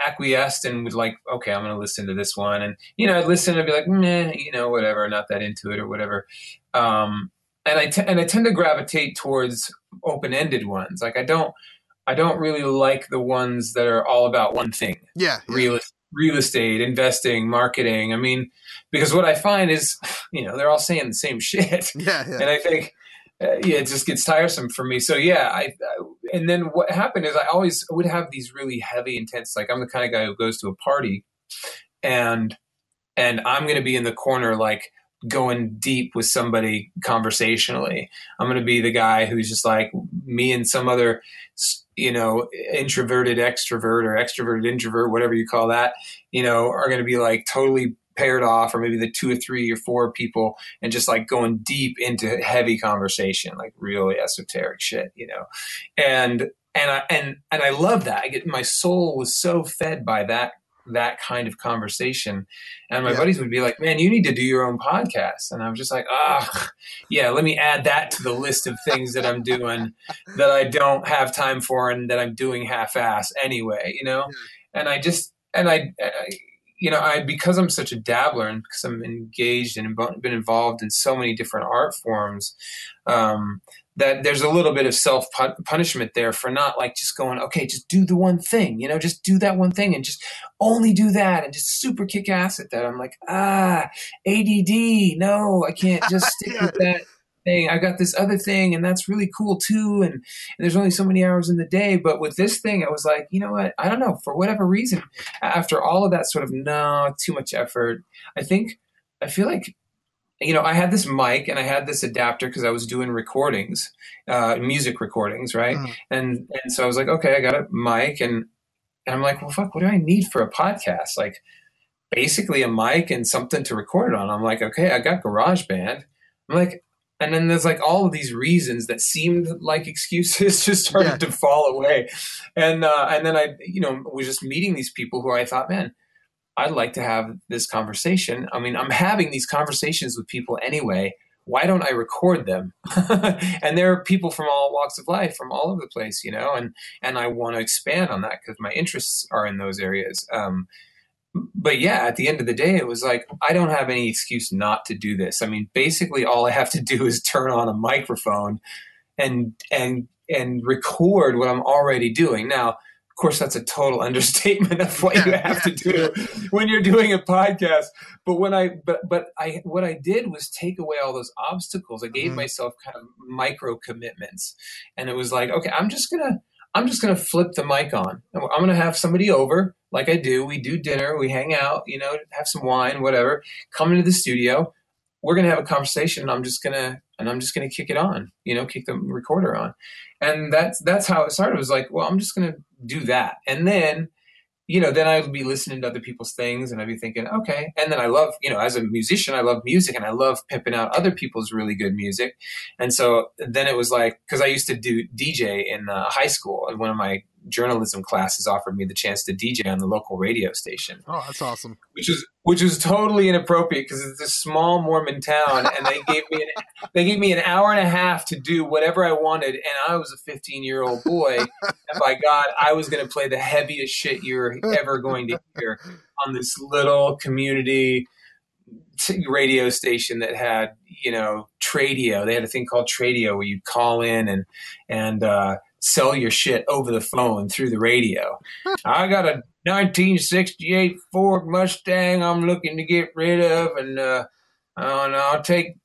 Speaker 4: acquiesced and was like, okay, I'm going to listen to this one. And, you know, I'd listen and be like, meh, you know, whatever, not that into it or whatever. Um, and I, t- and I tend to gravitate towards open-ended ones. Like I don't, I don't really like the ones that are all about one thing.
Speaker 3: Yeah, yeah.
Speaker 4: Real estate, investing, marketing. I mean, because what I find is, you know, they're all saying the same shit.
Speaker 3: Yeah, yeah.
Speaker 4: And I think, uh, yeah, it just gets tiresome for me. So yeah, I, I and then what happened is I always would have these really heavy, intense. Like I'm the kind of guy who goes to a party, and and I'm going to be in the corner like going deep with somebody conversationally. I'm going to be the guy who's just like me and some other, you know, introverted extrovert or extroverted introvert, whatever you call that, you know, are going to be like totally paired off or maybe the two or three or four people and just like going deep into heavy conversation like really esoteric shit you know? And and i and and i love that. I get my soul was so fed by that that kind of conversation. And my
Speaker 3: Yeah.
Speaker 4: buddies would be like man you need to do your own podcast. And I was just like ah yeah let me add that to the list of things that i'm doing that i don't have time for and that i'm doing half-ass anyway you know? And i just and I, I you know, I because I'm such a dabbler and because I'm engaged and been involved in so many different art forms, um, that there's a little bit of self punishment there for not like just going, okay, just do the one thing, you know, just do that one thing and just only do that and just super kick ass at that. I'm like, ah, ADD, no, I can't just stick
Speaker 3: Yeah.
Speaker 4: with that thing. I got this other thing and that's really cool too. And, and there's only so many hours in the day. But with this thing, I was like, you know what? I don't know. For whatever reason, after all of that sort of no, too much effort, I think I feel like you know I had this mic and I had this adapter because I was doing recordings, uh, music recordings, right?
Speaker 3: Mhm.
Speaker 4: And and so I was like, okay, I got a mic and and I'm like, well, fuck, what do I need for a podcast? Like basically a mic and something to record it on. I'm like, okay, I got GarageBand. I'm like, and then there's like all of these reasons that seemed like excuses just started
Speaker 3: Yeah.
Speaker 4: to fall away, and uh, and then I, you know, was just meeting these people who I thought, man, I'd like to have this conversation. I mean, I'm having these conversations with people anyway. Why don't I record them? and there are people from all walks of life, from all over the place, you know, and and I want to expand on that because my interests are in those areas. Um, but yeah, at the end of the day, it was like I don't have any excuse not to do this. I mean, basically, all I have to do is turn on a microphone and and and record what I'm already doing. Now, of course, that's a total understatement of what you
Speaker 3: Yeah,
Speaker 4: have to do when you're doing a podcast. But when I but but I what I did was take away all those obstacles. I gave
Speaker 3: Mhm.
Speaker 4: myself kind of micro commitments, and it was like, okay, I'm just gonna I'm just gonna flip the mic on. I'm gonna have somebody over, like I do. We do dinner, we hang out, you know, have some wine, whatever. Come into the studio. We're gonna have a conversation. And I'm just gonna and I'm just gonna kick it on, you know, kick the recorder on, and that's that's how it started. It was like, well, I'm just gonna do that, and then you know, then I'd be listening to other people's things and I'd be thinking, okay. And then I love, you know, as a musician, I love music and I love pimping out other people's really good music. And so then it was like, because I used to do DJ in uh, high school, and one of my journalism classes offered me the chance to DJ on the local radio station
Speaker 3: Oh, that's awesome.
Speaker 4: which is which was totally inappropriate because it's a small Mormon town, and they gave me an, they gave me an hour and a half to do whatever I wanted, and I was a 15 year old boy, and by God, I was going to play the heaviest shit you're ever going to hear on this little community radio station that had you know Tradio. They had a thing called Tradio where you'd call in and and uh, sell your shit over the phone through the radio. I got a 1968 Ford Mustang I'm looking to get rid of, and uh, and I'll take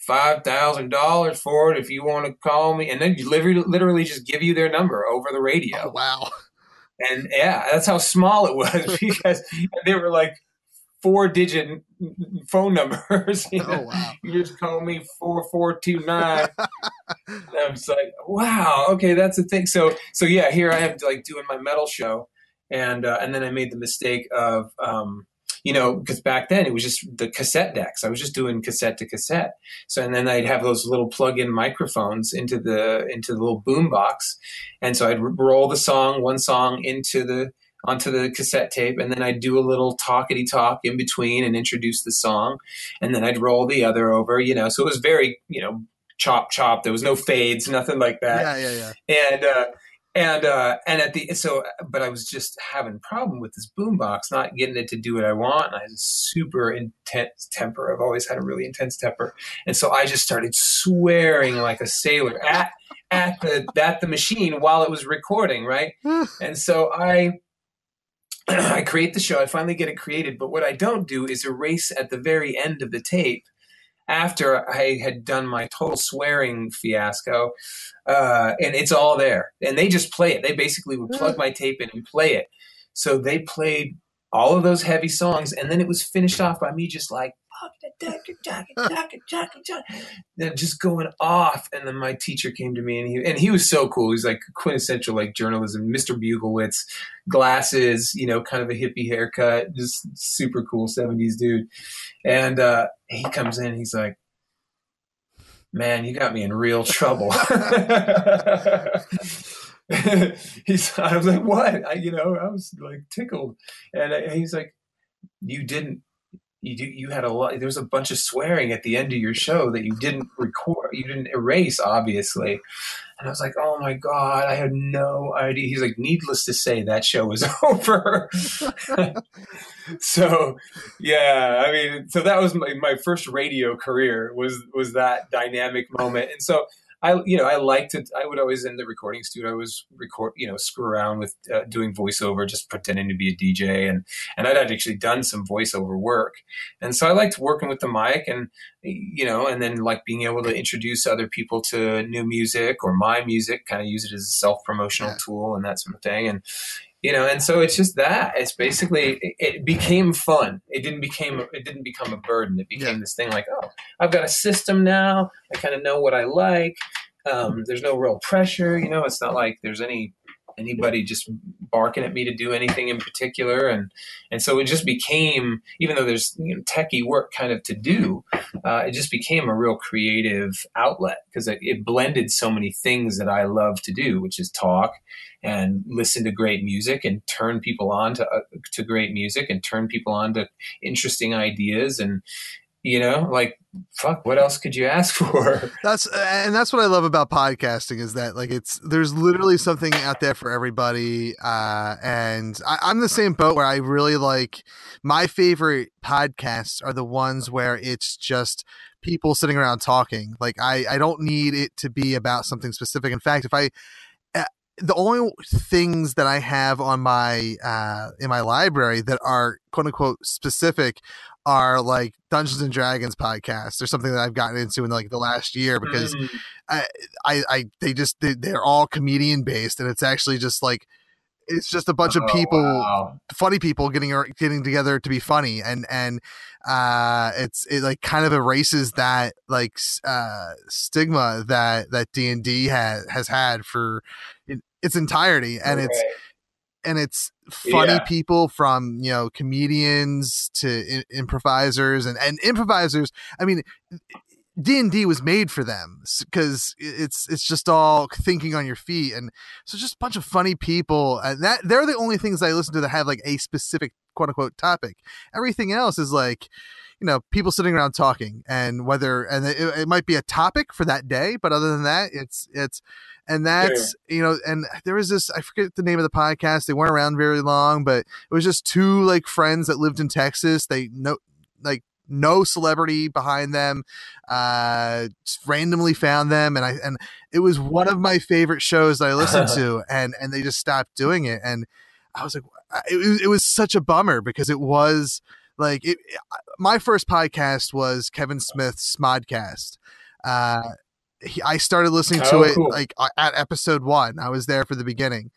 Speaker 4: five thousand dollars for it if you want to call me. And then you literally, literally just give you their number over the radio.
Speaker 3: Oh, wow.
Speaker 4: And yeah, that's how small it was because they were like four digit phone numbers. You, know?
Speaker 3: Oh, wow.
Speaker 4: you just call me four four two nine. I was like, wow, okay, that's the thing. So so yeah, here I am like doing my metal show, and uh, and then I made the mistake of. Um, you know, because back then it was just the cassette decks. I was just doing cassette to cassette. So and then I'd have those little plug-in microphones into the into the little boom box, and so I'd roll the song, one song into the onto the cassette tape, and then I'd do a little talkity talk in between and introduce the song, and then I'd roll the other over. You know, so it was very you know chop chop. There was no fades, nothing like that
Speaker 3: Yeah, yeah, yeah.
Speaker 4: and uh, and uh, and at the so, but I was just having a problem with this boombox, not getting it to do what I want. And I had a super intense temper. I've always had a really intense temper, and so I just started swearing like a sailor at at the at the machine while it was recording, right? and so I I create the show. I finally get it created, but what I don't do is erase at the very end of the tape after I had done my total swearing fiasco, uh, and it's all there. And they just play it. They basically would plug my tape in and play it. So they played all of those heavy songs, and then it was finished off by me just like then just going off. And then my teacher came to me, and he and he was so cool. He's like quintessential like journalism, Mr. Buglewitz, glasses, you know, kind of a hippie haircut, just super cool '70s dude. And uh, he comes in, he's like, "Man, you got me in real trouble." he's, I was like, "What?" I, you know, I was like tickled, and I, he's like, "You didn't." You, do, you had a lot. There was a bunch of swearing at the end of your show that you didn't record. You didn't erase, obviously. And I was like, "Oh my god, I had no idea." He's like, "Needless to say, that show was over." so, yeah, I mean, so that was my, my first radio career was was that dynamic moment, and so I, you know, I liked it. I would always in the recording studio, I was record, you know, screw around with uh, doing voiceover, just pretending to be a DJ, and and I'd actually done some voiceover work, and so I liked working with the mic, and you know, and then like being able to introduce other people to new music or my music, kind of use it as a self promotional yeah. tool and that sort of thing, and you know and so it's just that it's basically it, it, became fun. It didn't became it didn't become a burden. It became yeah. this thing like oh i've got a system now. I kind of know what i like. Um, there's no real pressure you know it's not like there's any anybody just barking at me to do anything in particular. And and so it just became even though there's you know, techie work kind of to do uh, it just became a real creative outlet because it, it blended so many things that i love to do which is talk and listen to great music and turn people on to uh, to great music and turn people on to interesting ideas and you know like fuck what else could you ask for?
Speaker 3: That's and that's what i love about podcasting is that like it's there's literally something out there for everybody uh and I, i'm the same boat where i really like my favorite podcasts are the ones where it's just people sitting around talking. Like i i don't need it to be about something specific. In fact if i the only things that I have on my uh in my library that are quote unquote specific are like Dungeons and Dragons podcasts or something that I've gotten into in like the last year because mm. I, I, I they just they, they're all comedian based and it's actually just like it's just a bunch oh, of people wow. funny people getting getting together to be funny and and uh it's it like kind of erases that like uh stigma that that D&D has has had for its entirety and right. it's and it's funny yeah. people from you know comedians to I- improvisers and and improvisers i mean d&d was made for them because it's it's just all thinking on your feet and so just a bunch of funny people and that they're the only things i listen to that have like a specific quote unquote topic everything else is like you know people sitting around talking and whether and it, it might be a topic for that day but other than that it's it's and that's you know and there was this i forget the name of the podcast they weren't around very long but it was just two like friends that lived in texas they know like no celebrity behind them uh just randomly found them and i and it was one of my favorite shows that i listened to and and they just stopped doing it and i was like it, it was such a bummer because it was like it, my first podcast was kevin smith's smodcast uh he, I started listening to oh, it cool. like at episode one. I was there for the beginning.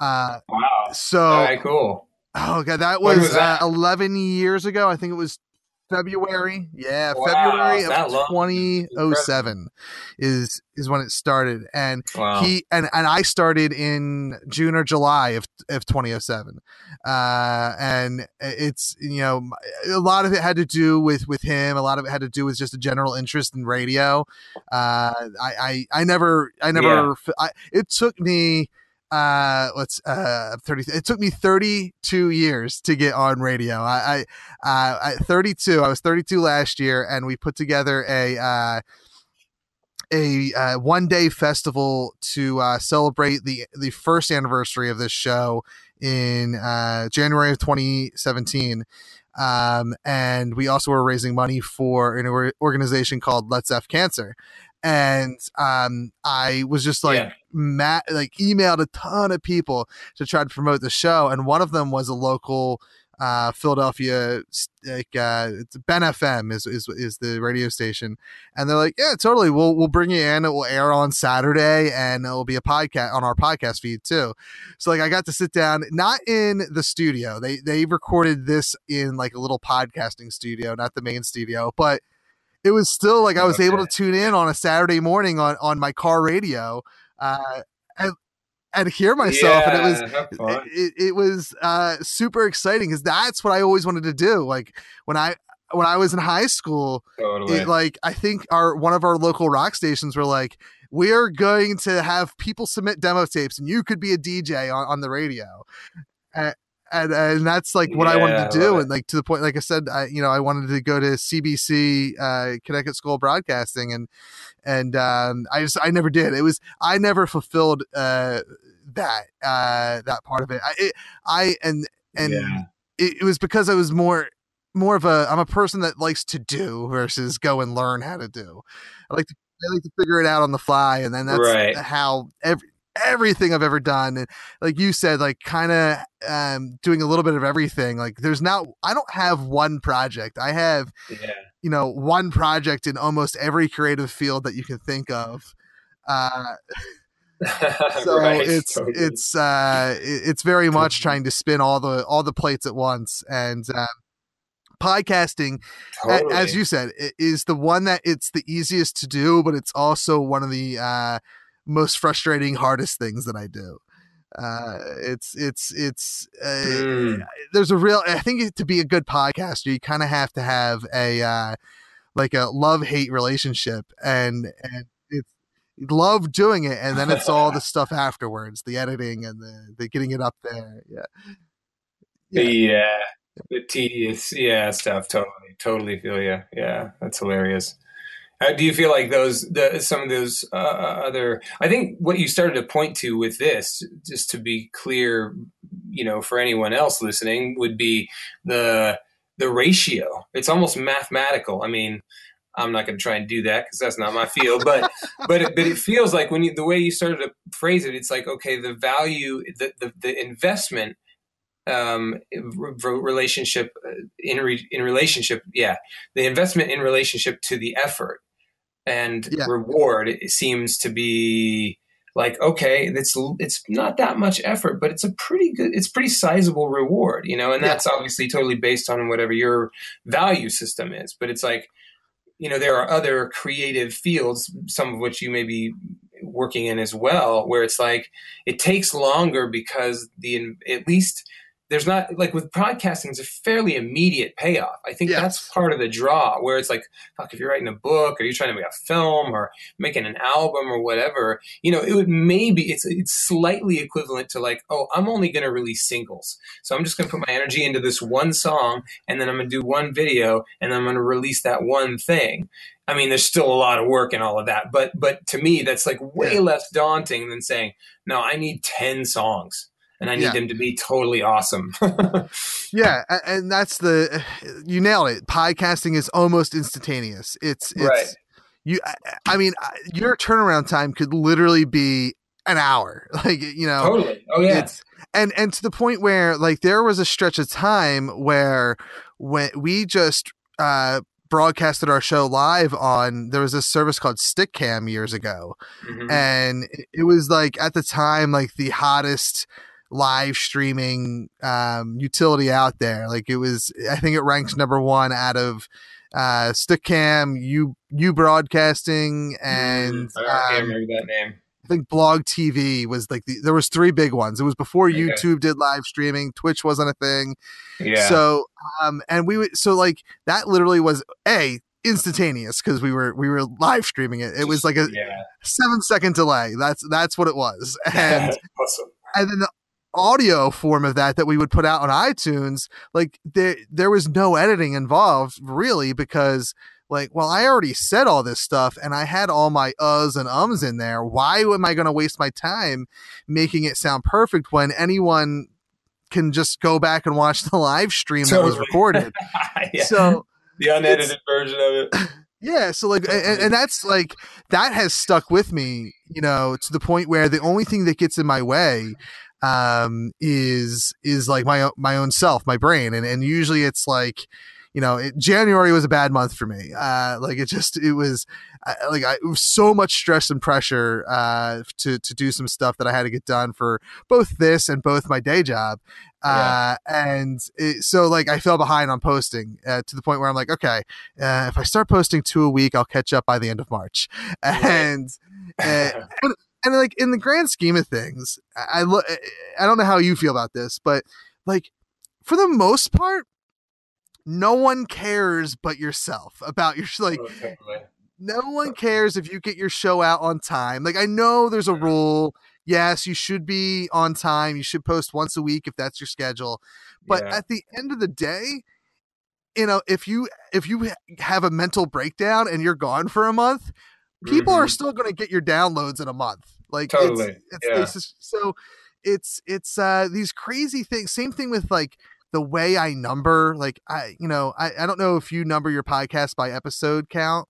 Speaker 3: Uh,
Speaker 4: wow.
Speaker 3: So
Speaker 4: All right, cool.
Speaker 3: Oh god, that was, was that? Uh, eleven years ago. I think it was February. Yeah, wow, February of 2007 is is when it started, and wow. he and and I started in June or July of of 2007, uh, and it's you know a lot of it had to do with with him. A lot of it had to do with just a general interest in radio. Uh, I I I never I never yeah. I, it took me uh let's uh 30 it took me 32 years to get on radio i i uh 32 i was 32 last year and we put together a uh a uh, one day festival to uh, celebrate the the first anniversary of this show in uh, January of 2017. Um, and we also were raising money for an or- organization called Let's F Cancer. And um, I was just like,
Speaker 4: Yeah.
Speaker 3: ma- like emailed a ton of people to try to promote the show, and one of them was a local uh, Philadelphia, like uh, it's Ben FM is, is is the radio station, and they're like, yeah, totally, we'll we'll bring you in. It will air on Saturday, and it will be a podcast on our podcast feed too. So like, I got to sit down, not in the studio. They they recorded this in like a little podcasting studio, not the main studio, but it was still like I was able to tune in on a Saturday morning on on my car radio. Uh, and, and hear myself, and it was
Speaker 4: Yeah,
Speaker 3: it, it was uh, super exciting because that's what I always wanted to do. Like when I when I was in high school,
Speaker 4: Totally.
Speaker 3: it, like I think our one of our local rock stations were like, we are going to have people submit demo tapes, and you could be a DJ on, on the radio. And, and, and that's like what I wanted to do, and like to the point, like I said, I you know I wanted to go to CBC, uh, Connecticut School of Broadcasting, and and um, I just I never did. It was I never fulfilled uh, that uh, that part of it. I it, I and and
Speaker 4: Yeah.
Speaker 3: it, it was because I was more more of a I'm a person that likes to do versus go and learn how to do. I like to I like to figure it out on the fly, and then that's
Speaker 4: Right.
Speaker 3: how every everything I've ever done. And like you said, like kind of um, doing a little bit of everything. Like there's not I don't have one project. I have
Speaker 4: yeah.
Speaker 3: you know one project in almost every creative field that you can think of. Uh, so
Speaker 4: Right,
Speaker 3: it's
Speaker 4: totally.
Speaker 3: it's uh it's very much trying to spin all the all the plates at once and um podcasting a- as you said is the one that it's the easiest to do but it's also one of the uh most frustrating hardest things that i do uh it's it's it's uh,
Speaker 4: Mm.
Speaker 3: there's a real i think to be a good podcaster you kind of have to have a uh like a love hate relationship and and it's love doing it and then it's all the stuff afterwards the editing and the, the getting it up there yeah
Speaker 4: yeah.
Speaker 3: Yeah.
Speaker 4: The tedious, yeah, stuff. Totally, totally feel you. Yeah, that's hilarious. Uh, do you feel like those, the, some of those uh, other? I think what you started to point to with this, just to be clear, you know, for anyone else listening, would be the the ratio. It's almost mathematical. I mean, I'm not going to try and do that because that's not my field. But but it, but it feels like when you the way you started to phrase it, it's like okay, the value, the the, the investment um re- relationship uh, in re, in relationship yeah the investment in relationship to the effort and
Speaker 3: Yeah.
Speaker 4: reward seems to be like okay it's it's not that much effort but it's a pretty good it's pretty sizable reward you know and
Speaker 3: Yeah.
Speaker 4: that's obviously totally based on whatever your value system is but it's like you know there are other creative fields some of which you may be working in as well where it's like it takes longer because the at least there's not like with podcasting it's a fairly immediate payoff i think
Speaker 3: Yes.
Speaker 4: that's part of the draw where it's like fuck if you're writing a book or you're trying to make a film or making an album or whatever you know it would maybe it's it's slightly equivalent to like oh i'm only going to release singles so i'm just going to put my energy into this one song and then i'm going to do one video and then i'm going to release that one thing I mean, there's still a lot of work and all of that, but but to me, that's like way
Speaker 3: Yeah.
Speaker 4: less daunting than saying, no, I need ten songs and I need
Speaker 3: Yeah.
Speaker 4: them to be totally awesome.
Speaker 3: yeah and that's the you nailed it podcasting is almost instantaneous it's it's
Speaker 4: Right.
Speaker 3: you I, mean your turnaround time could literally be an hour like you know
Speaker 4: totally. Oh yeah.
Speaker 3: it's and and to the point where like there was a stretch of time where when we just uh broadcasted our show live on there was this service called Stickam years ago
Speaker 4: Mhm.
Speaker 3: and it was like at the time like the hottest live streaming um utility out there like it was i think it ranks number one out of uh Stickam you you broadcasting and
Speaker 4: Mm, I can't
Speaker 3: um,
Speaker 4: remember that name.
Speaker 3: I think Blog TV was like the, there was three big ones. It was before
Speaker 4: Okay.
Speaker 3: YouTube did live streaming. Twitch wasn't a thing.
Speaker 4: Yeah.
Speaker 3: So um and we would so like that literally was a instantaneous because we were we were live streaming it. It was like a
Speaker 4: yeah.
Speaker 3: seven second delay. That's that's what it was. And
Speaker 4: awesome.
Speaker 3: and then the audio form of that that we would put out on iTunes, like there there was no editing involved really because like well I already said all this stuff and I had all my uhs and ums in there. Why am I going to waste my time making it sound perfect when anyone can just go back and watch the live stream that was recorded?
Speaker 4: Yeah.
Speaker 3: So
Speaker 4: the unedited version of it.
Speaker 3: yeah, so like, and, and that's like that has stuck with me, you know, to the point where the only thing that gets in my way um is is like my my own self my brain and and usually it's like you know it, january was a bad month for me. Uh like it just it was uh, like I, it was so much stress and pressure uh to to do some stuff that i had to get done for both this and both my day job. Uh and it, so like i fell behind on posting uh, to the point where i'm like okay uh, if i start posting two a week i'll catch up by the end of march. And and, and like in the grand scheme of things, I, look. I don't know how you feel about this, but like for the most part, no one cares but yourself about your like.
Speaker 4: Oh.
Speaker 3: No one cares if you get your show out on time. Like I know there's a rule. Yes, you should be on time. You should post once a week if that's your schedule. But
Speaker 4: Yeah.
Speaker 3: at the end of the day, you know, if you if you have a mental breakdown and you're gone for a month, people are
Speaker 4: Mhm.
Speaker 3: still going to get your downloads in a month. Like
Speaker 4: Totally,
Speaker 3: it's, it's,
Speaker 4: yeah.
Speaker 3: it's just- so it's it's uh these crazy things. Same thing with like the way I number. Like I you know I I don't know if you number your podcast by episode count,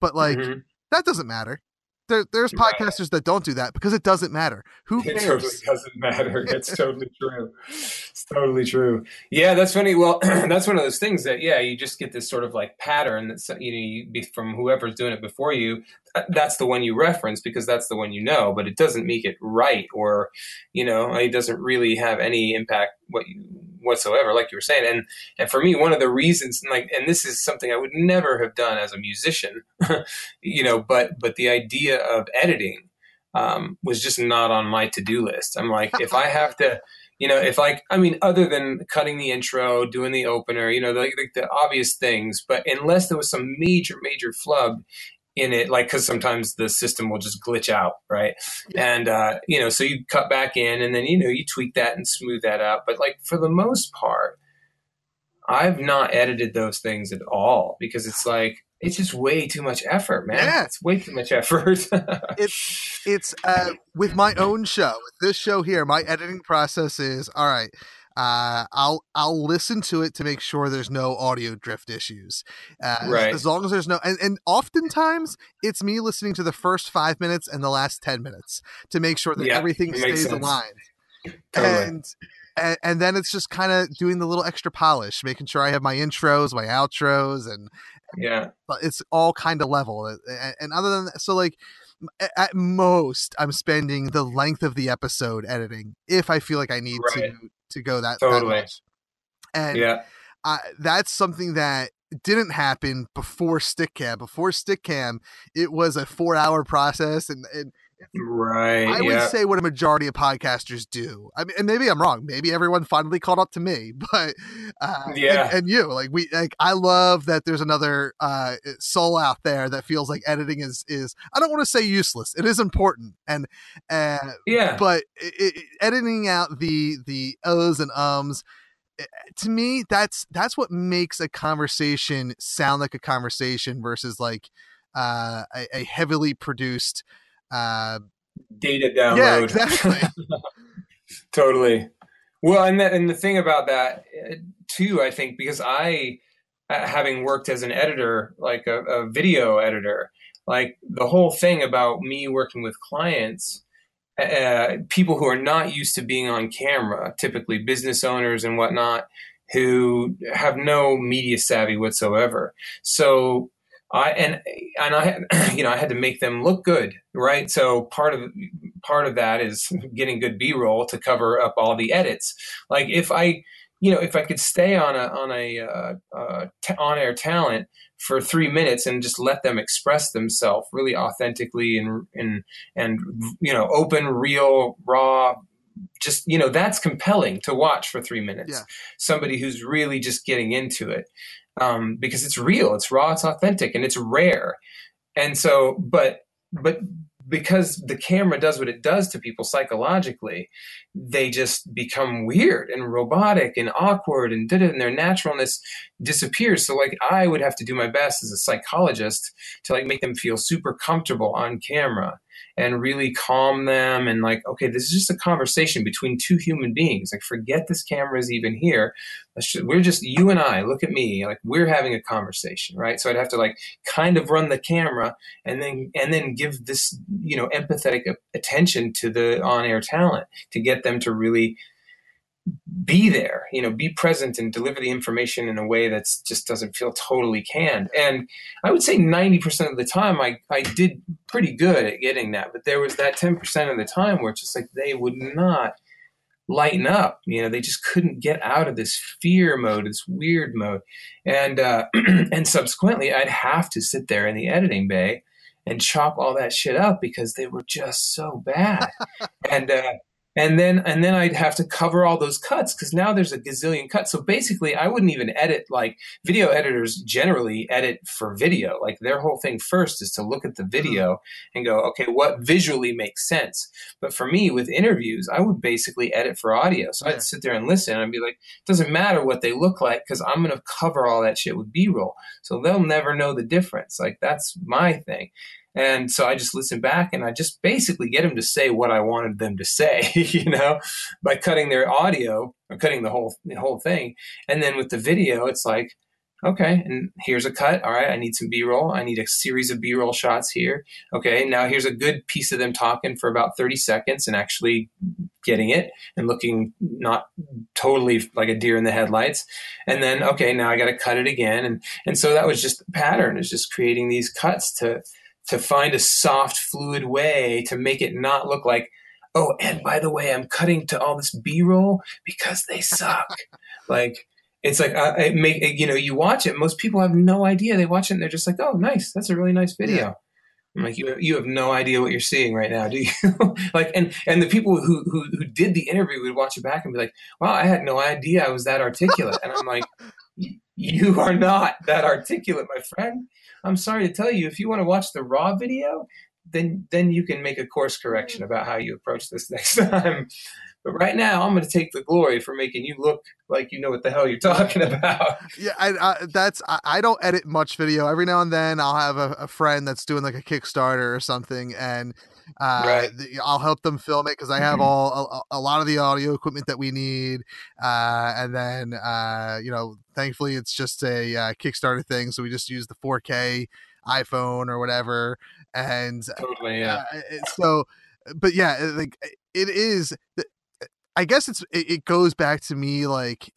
Speaker 3: but like
Speaker 4: Mhm.
Speaker 3: that doesn't matter. There, there's
Speaker 4: Right.
Speaker 3: podcasters that don't do that because it doesn't matter. Who
Speaker 4: It
Speaker 3: cares?
Speaker 4: totally doesn't matter. It's totally true. It's totally true. Yeah, that's funny. Well, that's one of those things that yeah, you just get this sort of like pattern that's you know you, be- from whoever's doing it before you. Uh, that's the one you reference because that's the one you know, but it doesn't make it right or you know it doesn't really have any impact what you, whatsoever, like you were saying. And and for me, one of the reasons, like, and this is something I would never have done as a musician, you know, but but the idea of editing um, was just not on my to-do list. I'm like, if I have to, you know, if like, I mean, other than cutting the intro, doing the opener, you know, the, the, the obvious things, but unless there was some major, major flub in it, like, cause sometimes the system will just glitch out. Right. And, uh, you know, so you cut back in and then, you know, you tweak that and smooth that out. But like, for the most part, I've not edited those things at all because it's like, it's just way too much effort, man.
Speaker 3: Yeah.
Speaker 4: It's way too much effort.
Speaker 3: It's it's uh with my own show this show here my editing process is all right uh i'll i'll listen to it to make sure there's no audio drift issues uh, as-
Speaker 4: Right.
Speaker 3: as, long as there's no and, and oftentimes it's me listening to the first five minutes and the last 10 minutes to make sure that
Speaker 4: Yeah,
Speaker 3: everything stays
Speaker 4: sense.
Speaker 3: aligned
Speaker 4: Totally.
Speaker 3: and, and and then it's just kind of doing the little extra polish making sure i have my intros my outros and
Speaker 4: yeah.
Speaker 3: but it's all kind of level and, and other than that so like at most i'm spending the length of the episode editing if i feel like i need
Speaker 4: Right.
Speaker 3: to to go that, that
Speaker 4: Totally.
Speaker 3: much and
Speaker 4: Yeah.
Speaker 3: I, that's something that didn't happen before Stickam before Stickam it was a four hour process and, and
Speaker 4: Right.
Speaker 3: I would
Speaker 4: yeah.
Speaker 3: say what a majority of podcasters do. I mean, and maybe I'm wrong. Maybe everyone finally caught up to me, but uh, and-
Speaker 4: Yeah.
Speaker 3: and, you like we like I love that there's another uh, soul out there that feels like editing is is I don't want to say useless. It is important, and uh,
Speaker 4: yeah.
Speaker 3: but it, it, editing out the the ohs and ums eh, to me that's that's what makes a conversation sound like a conversation versus like uh, a, a heavily produced uh,
Speaker 4: Data download.
Speaker 3: yeah exactly
Speaker 4: totally. Well, and that, and the thing about that uh, too, I think, because I, uh, having worked as an editor, like a, a video editor, like the whole thing about me working with clients, uh, people who are not used to being on camera, typically business owners and whatnot, who have no media savvy whatsoever. So I and and I had- you know I had to make them look good, right? So part of part of that is getting good B-roll to cover up all the edits. Like if I you know if I could stay on a on a uh, uh, t- on-air talent for three minutes and just let them express themselves really authentically and and and you know open, real, raw. Just you know that's compelling to watch for three minutes.
Speaker 3: Yeah.
Speaker 4: Somebody who's really just getting into it um, because it's real, it's raw, it's authentic, and it's rare. And so, but but because the camera does what it does to people psychologically, they just become weird and robotic and awkward and did it and their naturalness disappears. So like I would have to do my best as a psychologist to like make them feel super comfortable on camera and really calm them and like okay this is just a conversation between two human beings. Like forget this camera is even here. Just, we're just you and i look at me like we're having a conversation right? So i'd have to like kind of run the camera and then and then give this you know empathetic attention to the on-air talent to get them to really be there, you know, be present and deliver the information in a way that just doesn't feel totally canned. And I would say 90% of the time I, I did pretty good at getting that. But there was that 10% of the time where it's just like they would not lighten up. You know, they just couldn't get out of this fear mode, this weird mode. And, uh, and subsequently, I'd have to sit there in the editing bay and chop all that shit up because they were just so bad. and, uh, and then and then I'd have to cover all those cuts because now there's a gazillion cuts. So basically, I wouldn't even edit like video editors generally edit for video. Like their whole thing first is to look at the mm-hmm. video and go, okay, what visually makes sense. But for me, with interviews, I would basically edit for audio. So yeah. I'd sit there and listen and I'd be like, it doesn't matter what they look like because I'm going to cover all that shit with B roll. So they'll never know the difference. Like that's my thing. And so I just listen back and I just basically get them to say what I wanted them to say, you know, by cutting their audio or cutting the whole the whole thing. And then with the video, it's like, okay, and here's a cut. All right, I need some B-roll. I need a series of B-roll shots here. Okay, now here's a good piece of them talking for about 30 seconds and actually getting it and looking not totally like a deer in the headlights. And then okay, now I got to cut it again. And and so that was just the pattern is just creating these cuts to to find a soft, fluid way to make it not look like, oh, and by the way, I'm cutting to all this B roll because they suck. like, it's like uh, it make you know you watch it. Most people have no idea. They watch it and they're just like, "Oh, nice, that's a really nice video." Yeah. I'm like, you you have no idea what you're seeing right now, do you? like, and and the people who, who who did the interview would watch it back and be like, "Wow, I had no idea I was that articulate." and I'm like, "You are not that articulate, my friend." I'm sorry to tell you, if you want to watch the raw video, then then you can make a course correction mm. about how you approach this next time. But right now, I'm going to take the glory for making you look like you know what the hell you're talking about.
Speaker 3: Yeah, I, I, that's I, I, don't edit much video. Every now and then, I'll have a, a friend that's doing like a Kickstarter or something, and uh, right. I'll help them film it because I have mm-hmm. all a, a, lot of the audio equipment that we need, uh, and then uh, you know, thankfully it's just a uh, Kickstarter thing, so we just use the 4K iPhone or whatever, and
Speaker 4: totally, yeah.
Speaker 3: so, but yeah, like it is. I guess it's it, it goes back to me like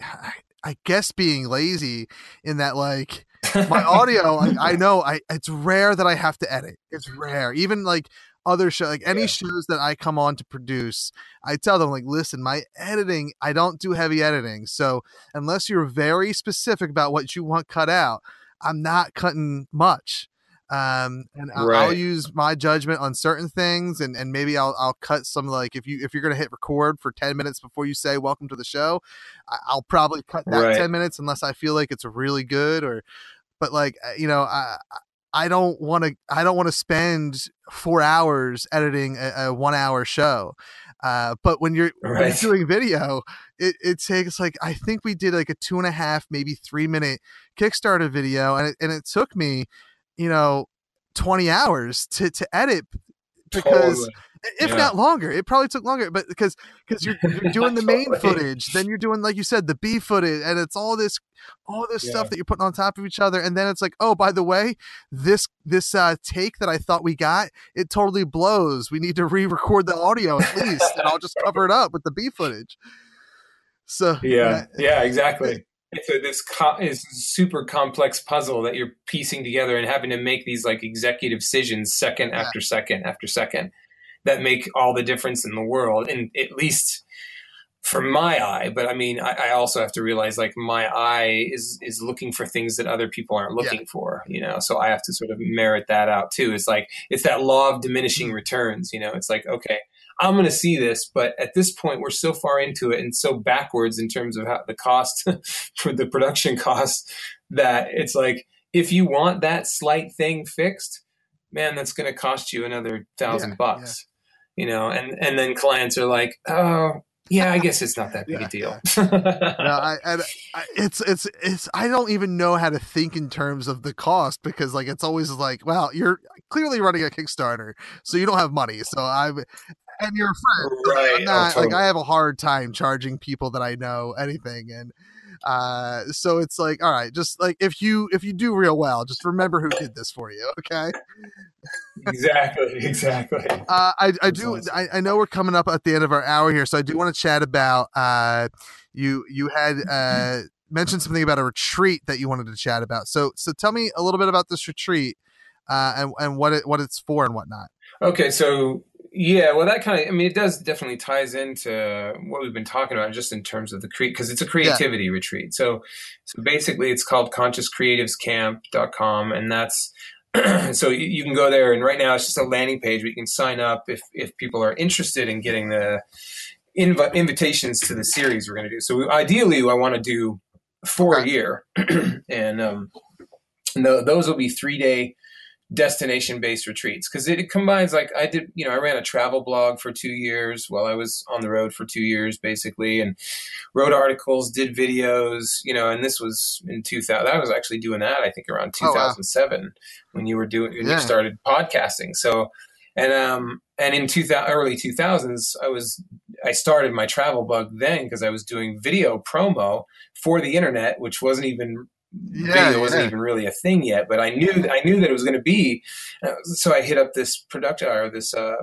Speaker 3: I guess being lazy in that like my audio I, I, know I it's rare that I have to edit. It's rare. Even like other show like any yeah. shows that I come on to produce, I tell them like, listen, my editing, I don't do heavy editing. So unless you're very specific about what you want cut out, I'm not cutting much. Um, and I'll, right. I'll use my judgment on certain things, and, and maybe I'll I'll cut some like if you if you're gonna hit record for ten minutes before you say welcome to the show, I'll probably cut that right. ten minutes unless I feel like it's really good or but like uh, you know I I don't want to. I don't want to spend four hours editing a, a one hour show. Uh, but when you're, right. when you're, doing video, it, it takes like I think we did like a two and a half, maybe three minute Kickstarter video, and it, and it took me, you know, twenty hours to to edit because totally if yeah. not longer. It probably took longer, but because because you're, you're doing the main footage, then you're doing like you said the B footage, and it's all this all this yeah. stuff that you're putting on top of each other, and then it's like, oh, by the way, this this uh, take that I thought we got, it totally blows. We need to re-record the audio at least, and I'll just cover it up with the B footage. So
Speaker 4: yeah, yeah, exactly. It's a, this co- is super complex puzzle that you're piecing together and having to make these like executive decisions second yeah. after second after second that make all the difference in the world. And at least for my eye, but I mean, I, I, also have to realize like my eye is is looking for things that other people aren't looking yeah. for, you know. So I have to sort of merit that out too. It's like it's that law of diminishing mm-hmm. returns, you know. It's like okay, I'm going to see this, but at this point we're so far into it and so backwards in terms of how the cost for the production cost that it's like if you want that slight thing fixed, man, that's going to cost you another thousand
Speaker 3: Yeah,
Speaker 4: bucks, you know, and, and then clients are like, oh, yeah, I guess it's not that big
Speaker 3: Yeah,
Speaker 4: a deal.
Speaker 3: no, I, and I, it's it's it's I don't even know how to think in terms of the cost because like it's always like, well, you're clearly running a Kickstarter, so you don't have money. So I'm and you're a friend.
Speaker 4: Right,
Speaker 3: I'm not, like. I have a hard time charging people that I know anything and uh so it's like all right just like if you if you do real well just remember who did this for you okay
Speaker 4: exactly, exactly.
Speaker 3: uh, I, I do.
Speaker 4: awesome.
Speaker 3: I, I know we're coming up at the end of our hour here, so I do want to chat about. Uh, you you had uh, mentioned something about a retreat that you wanted to chat about. So so tell me a little bit about this retreat uh, and and what it what it's for and whatnot.
Speaker 4: Okay, so yeah, well, that kind of, I mean, it does definitely ties into what we've been talking about just in terms of the create, because it's a creativity retreat. So, so basically, it's called consciouscreativescamp.com, and that's so you, you can go there, and right now it's just a landing page where you can sign up if if people are interested in getting the inv- invitations to the series we're going to do. So, ideally, I want to do four a year, and um, and those will be three day destination based retreats because it, combines like I did, you know, I ran a travel blog for two years while I was on the road for two years basically and wrote articles, did videos, you know, and this was in 2000. I was actually doing that, I think around
Speaker 3: Oh, wow.
Speaker 4: 2007 when you were doing, when
Speaker 3: Yeah.
Speaker 4: you started podcasting. So, and, um, and in 2000, early 2000s, I was, I started my travel blog then because I was doing video promo for the internet, which wasn't even
Speaker 3: Yeah,
Speaker 4: video wasn't
Speaker 3: yeah.
Speaker 4: even really a thing yet, but I knew I knew that it was going to be. Uh, so I hit up this production or this uh,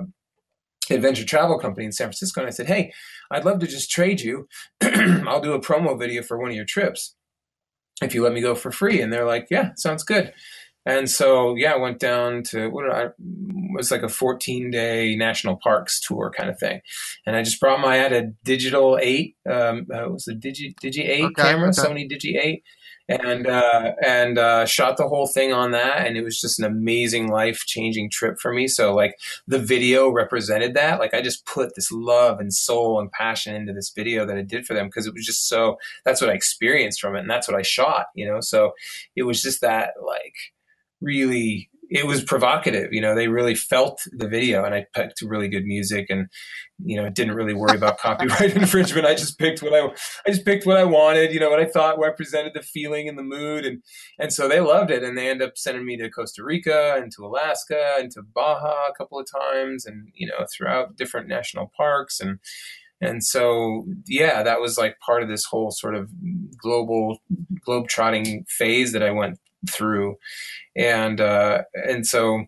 Speaker 4: adventure travel company in San Francisco, and I said, "Hey, I'd love to just trade you. I'll do a promo video for one of your trips if you let me go for free." And they're like, "Yeah, sounds good." And so yeah, I went down to what I it was like a 14 day national parks tour kind of thing, and I just brought my I had a digital eight, um, uh, it was a digi digi eight
Speaker 3: Okay,
Speaker 4: camera,
Speaker 3: okay.
Speaker 4: Sony Digi eight, and uh, and uh, shot the whole thing on that, and it was just an amazing life changing trip for me. So like the video represented that. Like I just put this love and soul and passion into this video that I did for them because it was just so. That's what I experienced from it, and that's what I shot. You know, so it was just that like really it was provocative you know they really felt the video and i picked really good music and you know didn't really worry about copyright infringement. I just picked what i i just picked what i wanted you know what i thought represented the feeling and the mood and and so they loved it and they ended up sending me to costa rica and to alaska and to baja a couple of times and you know throughout different national parks and and so yeah that was like part of this whole sort of global globe trotting phase that i went through and uh, and so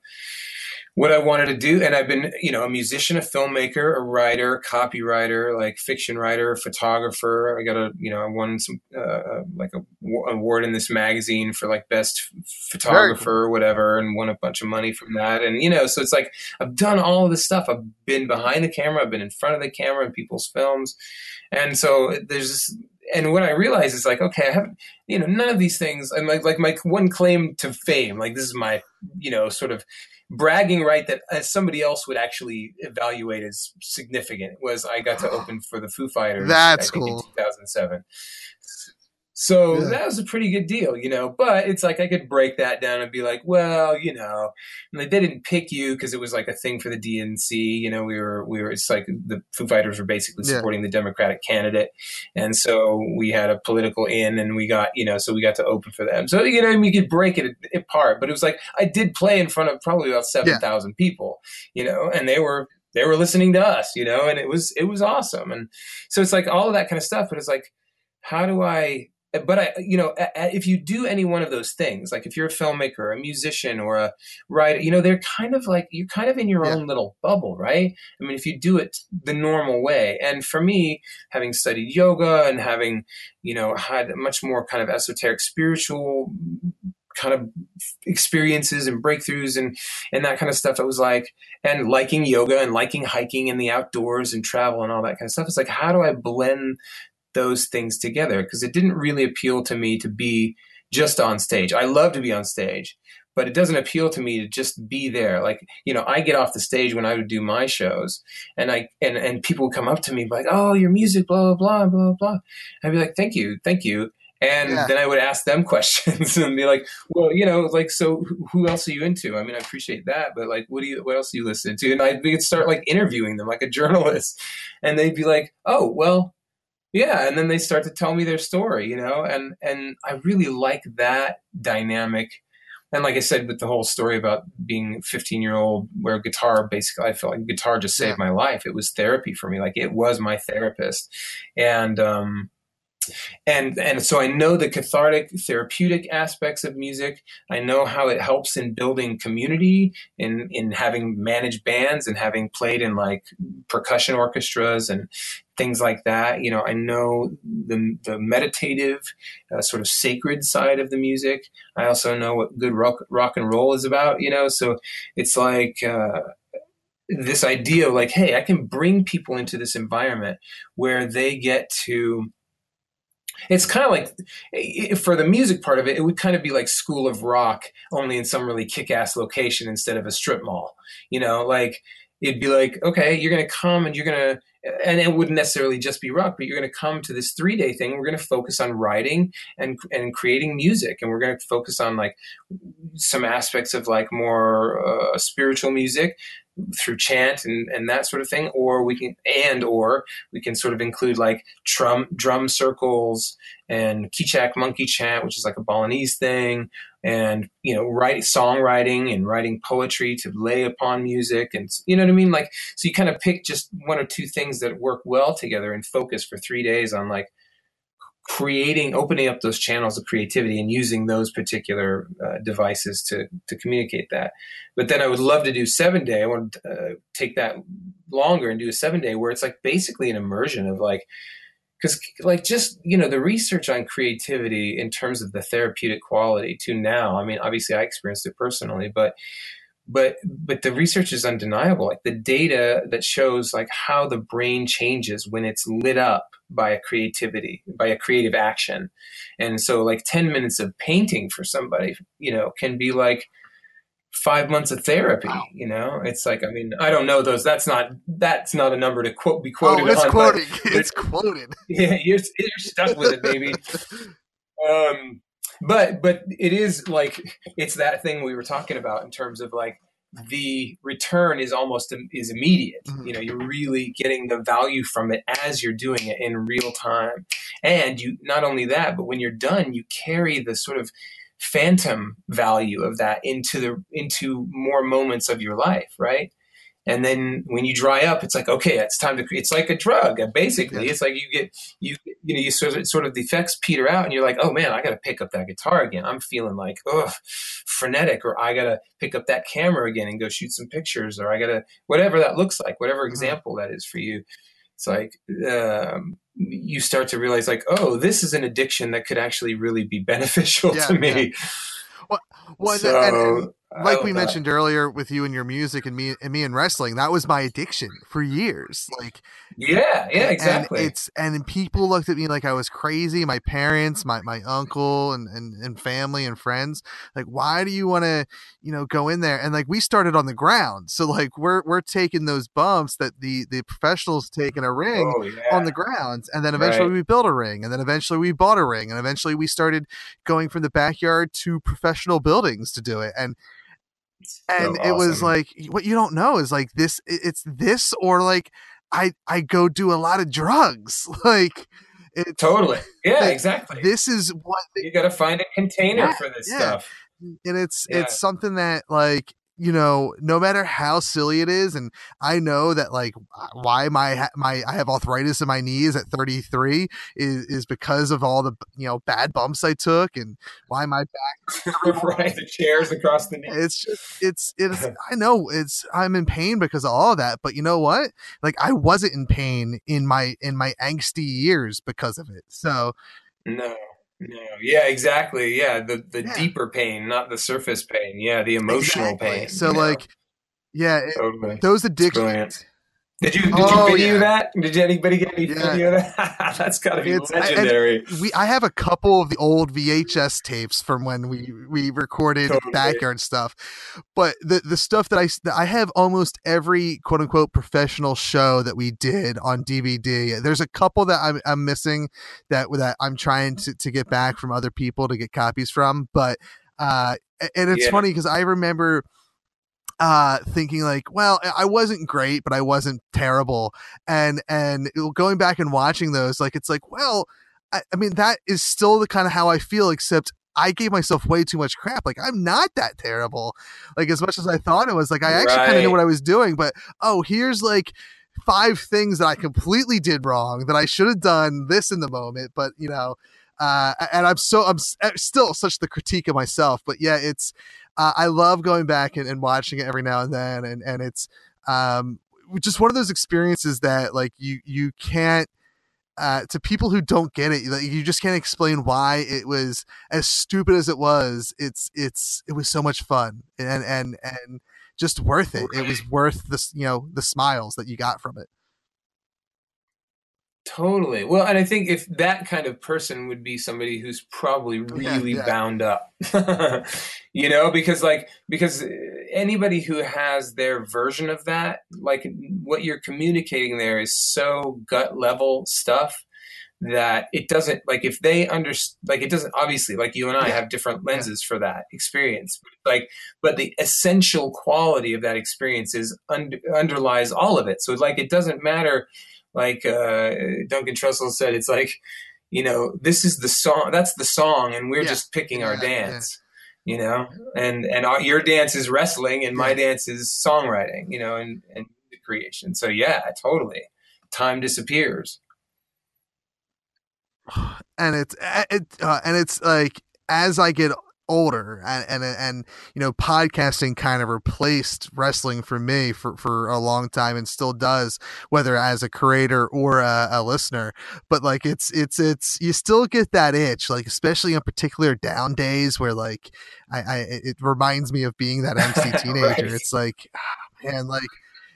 Speaker 4: what I wanted to do, and I've been, you know, a musician, a filmmaker, a writer, copywriter, like fiction writer, photographer. I got a, you know, I won some uh, like a w- award in this magazine for like best photographer or whatever, and won a bunch of money from that. And you know, so it's like I've done all of this stuff. I've been behind the camera, I've been in front of the camera in people's films, and so there's this. And what I realize is like, okay, I haven't, you know, none of these things. And like, like my one claim to fame, like this is my, you know, sort of bragging right that uh, somebody else would actually evaluate as significant was I got to open for the Foo Fighters.
Speaker 3: That's cool.
Speaker 4: In 2007. So
Speaker 3: Yeah.
Speaker 4: that was a pretty good deal, you know. But it's like I could break that down and be like, well, you know, like they didn't pick you because it was like a thing for the DNC. You know, we were we were. It's like the Foo Fighters were basically
Speaker 3: Yeah.
Speaker 4: supporting the Democratic candidate, and so we had a political in, and we got you know, so we got to open for them. So you know, we could break it apart. But it was like I did play in front of probably about seven thousand people, you know, and they were they were listening to us, you know, and it was it was awesome. And so it's like all of that kind of stuff. But it's like, how do I? But I, you know, if you do any one of those things, like if you're a filmmaker, a musician, or a writer, you know, they're kind of like you're kind of in your
Speaker 3: Yeah.
Speaker 4: own little bubble, right? I mean, if you do it the normal way, and for me, having studied yoga and having, you know, had much more kind of esoteric spiritual kind of experiences and breakthroughs and and that kind of stuff, it was like, and liking yoga and liking hiking in the outdoors and travel and all that kind of stuff. It's like, how do I blend those things together? Because it didn't really appeal to me to be just on stage. I love to be on stage, but it doesn't appeal to me to just be there. Like, you know, I get off the stage when I would do my shows and I and, and people would come up to me like, Oh, your music, blah, blah, blah, blah, blah. I'd be like, Thank you, thank you. And
Speaker 3: Yeah.
Speaker 4: then I would ask them questions and be like, well, you know, like, so who- who else are you into? I mean, I appreciate that, but like, what do you, what else do you listen to? And I'd start like interviewing them like a journalist and they'd be like, oh, well, yeah. And then they start to tell me their story, you know, and, and I really like that dynamic. And like I said, with the whole story about being 15 year old, where guitar basically, I felt like guitar just saved my life. It was therapy for me. Like it was my therapist. And, um, and and so I know the cathartic therapeutic aspects of music. I know how it helps in building community, in in having managed bands and having played in like percussion orchestras and things like that. You know, I know the the meditative, uh, sort of sacred side of the music. I also know what good rock rock and roll is about. You know, so it's like. Uh, this idea of like, hey, I can bring people into this environment where they get to it's kind of like for the music part of it, it would kind of be like School of Rock, only in some really kick-ass location instead of a strip mall. You know, like it'd be like, okay, you're going to come and you're going to, and it wouldn't necessarily just be rock, but you're going to come to this three-day thing. We're going to focus on writing and and creating music, and we're going to focus on like some aspects of like more uh, spiritual music through chant and, and that sort of thing or we can and or we can sort of include like drum drum circles and Kecak monkey chant which is like a balinese thing and you know write songwriting and writing poetry to lay upon music and you know what i mean? Like so you kind of pick just one or two things that work well together and focus for three days on like creating opening up those channels of creativity and using those particular uh, devices to to communicate that. But then i would love to do seven day i want to uh, take that longer and do a seven day where it's like basically an immersion of like because like just you know the research on creativity in terms of the therapeutic quality to now i mean obviously i experienced it personally but but but the research is undeniable like the data that shows like how the brain changes when it's lit up by a creativity by a creative action and so like 10 minutes of painting for somebody you know can be like five months of therapy you know it's like i mean i don't know those that's not that's not a number to quote be quoted
Speaker 3: oh, it's
Speaker 4: on,
Speaker 3: quoting. It's quoted.
Speaker 4: yeah, you're you're stuck with it, baby. um, but but it is like it's that thing we were talking about in terms of like the return is almost is immediate.
Speaker 3: Mhm.
Speaker 4: You know, you're really getting the value from it as you're doing it in real time, and you not only that, but when you're done, you carry the sort of phantom value of that into the into more moments of your life, right? And then when you dry up, it's like okay, it's time to. Create. It's like a drug, basically.
Speaker 3: Yeah.
Speaker 4: It's like you get you you know you sort of sort of the effects peter out, and you're like, oh man, I got to pick up that guitar again. I'm feeling like ugh, frenetic, or I got to pick up that camera again and go shoot some pictures, or I got to whatever that looks like, whatever example that is for you. It's like um, you start to realize like, oh, this is an addiction that could actually really be beneficial
Speaker 3: Yeah,
Speaker 4: to me.
Speaker 3: Well, and-
Speaker 4: So,
Speaker 3: and, and like
Speaker 4: oh,
Speaker 3: we
Speaker 4: that.
Speaker 3: mentioned earlier with you and your music and me and me and wrestling, that was my addiction for years. Like
Speaker 4: Yeah, yeah, exactly.
Speaker 3: And it's and people looked at me like I was crazy. My parents, my my uncle, and and, and family and friends. Like, why do you want to, you know, go in there? And like we started on the ground, so like we're we're taking those bumps that the the professionals take in a ring
Speaker 4: oh, yeah.
Speaker 3: on the ground and then eventually
Speaker 4: Right.
Speaker 3: we built a ring and then eventually we bought a ring and eventually we started going from the backyard to professional buildings to do it and and
Speaker 4: So
Speaker 3: it was like what you don't know is like this it's this or like i i go do a lot of drugs like it's
Speaker 4: totally. Yeah,
Speaker 3: like,
Speaker 4: exactly.
Speaker 3: this is what
Speaker 4: you got to find a container
Speaker 3: Yeah,
Speaker 4: for this
Speaker 3: yeah.
Speaker 4: stuff.
Speaker 3: and it's
Speaker 4: Yeah.
Speaker 3: it's something that like you know no matter how silly it is and i know that like uh, why my my i have arthritis in my knees at 33 is is because of all the you know bad bumps i took and why my back
Speaker 4: right, the chairs across the knee.
Speaker 3: it's just it's it's i know it's i'm in pain because of all of that but you know what like i wasn't in pain in my in my angsty years because of it so
Speaker 4: No, no, yeah, exactly. Yeah, the the
Speaker 3: Yeah.
Speaker 4: deeper pain, not the surface pain. Yeah, the emotional
Speaker 3: Exactly.
Speaker 4: pain.
Speaker 3: so
Speaker 4: you know?
Speaker 3: like yeah it-
Speaker 4: totally.
Speaker 3: those addictions
Speaker 4: Did you did
Speaker 3: Oh,
Speaker 4: you video
Speaker 3: yeah.
Speaker 4: that? Did anybody get any
Speaker 3: Yeah.
Speaker 4: video of that? That's got to be
Speaker 3: It's-
Speaker 4: legendary.
Speaker 3: we I have a couple of the old VHS tapes from when we we recorded
Speaker 4: Totally.
Speaker 3: backyard stuff, but the the stuff that I that I have almost every quote unquote professional show that we did on DVD. There's a couple that I'm I'm missing that that I'm trying to to get back from other people to get copies from, but uh and it's
Speaker 4: Yeah.
Speaker 3: funny because I remember uh thinking like well i wasn't great but i wasn't terrible. And and going back and watching those like it's like well I, I mean that is still the kind of how i feel except i gave myself way too much crap. Like i'm not that terrible. Like as much as i thought it was like i actually kind of knew what i was doing but oh here's like five things that i completely did wrong that i should have done this in the moment but you know uh and i'm so i'm still such the critique of myself but yeah it's uh, I love going back and, and watching it every now and then, and and it's um just one of those experiences that like you you can't uh, to people who don't get it, like, you just can't explain why it was as stupid as it was. It's it's it was so much fun and and and just worth it. It was worth the s- you know the smiles that you got from it.
Speaker 4: Totally. Well, and I think if that kind of person would be somebody who's probably really
Speaker 3: yeah.
Speaker 4: bound up, you know, because like because anybody who has their version of that, like what you're communicating there is so gut level stuff that it doesn't like if they understand, like it doesn't obviously like you and I
Speaker 3: Yeah.
Speaker 4: have different lenses for that experience like but the essential quality of that experience is under, underlies all of it so like it doesn't matter like uh, Duncan Trussell said, it's like, you know, this is the song, that's the song, and we're
Speaker 3: Yeah.
Speaker 4: just picking our
Speaker 3: Yeah,
Speaker 4: dance, you know, and and our, your dance is wrestling, and my
Speaker 3: Yeah.
Speaker 4: dance is songwriting, you know, and and creation. So yeah, totally. Time disappears.
Speaker 3: and it's it, uh, and it's like as I get older and, and and you know podcasting kind of replaced wrestling for me for for a long time and still does whether as a creator or a, a listener but like it's it's it's you still get that itch like especially on particular down days where like I, I it reminds me of being that MC teenager
Speaker 4: Right.
Speaker 3: it's like ah, man like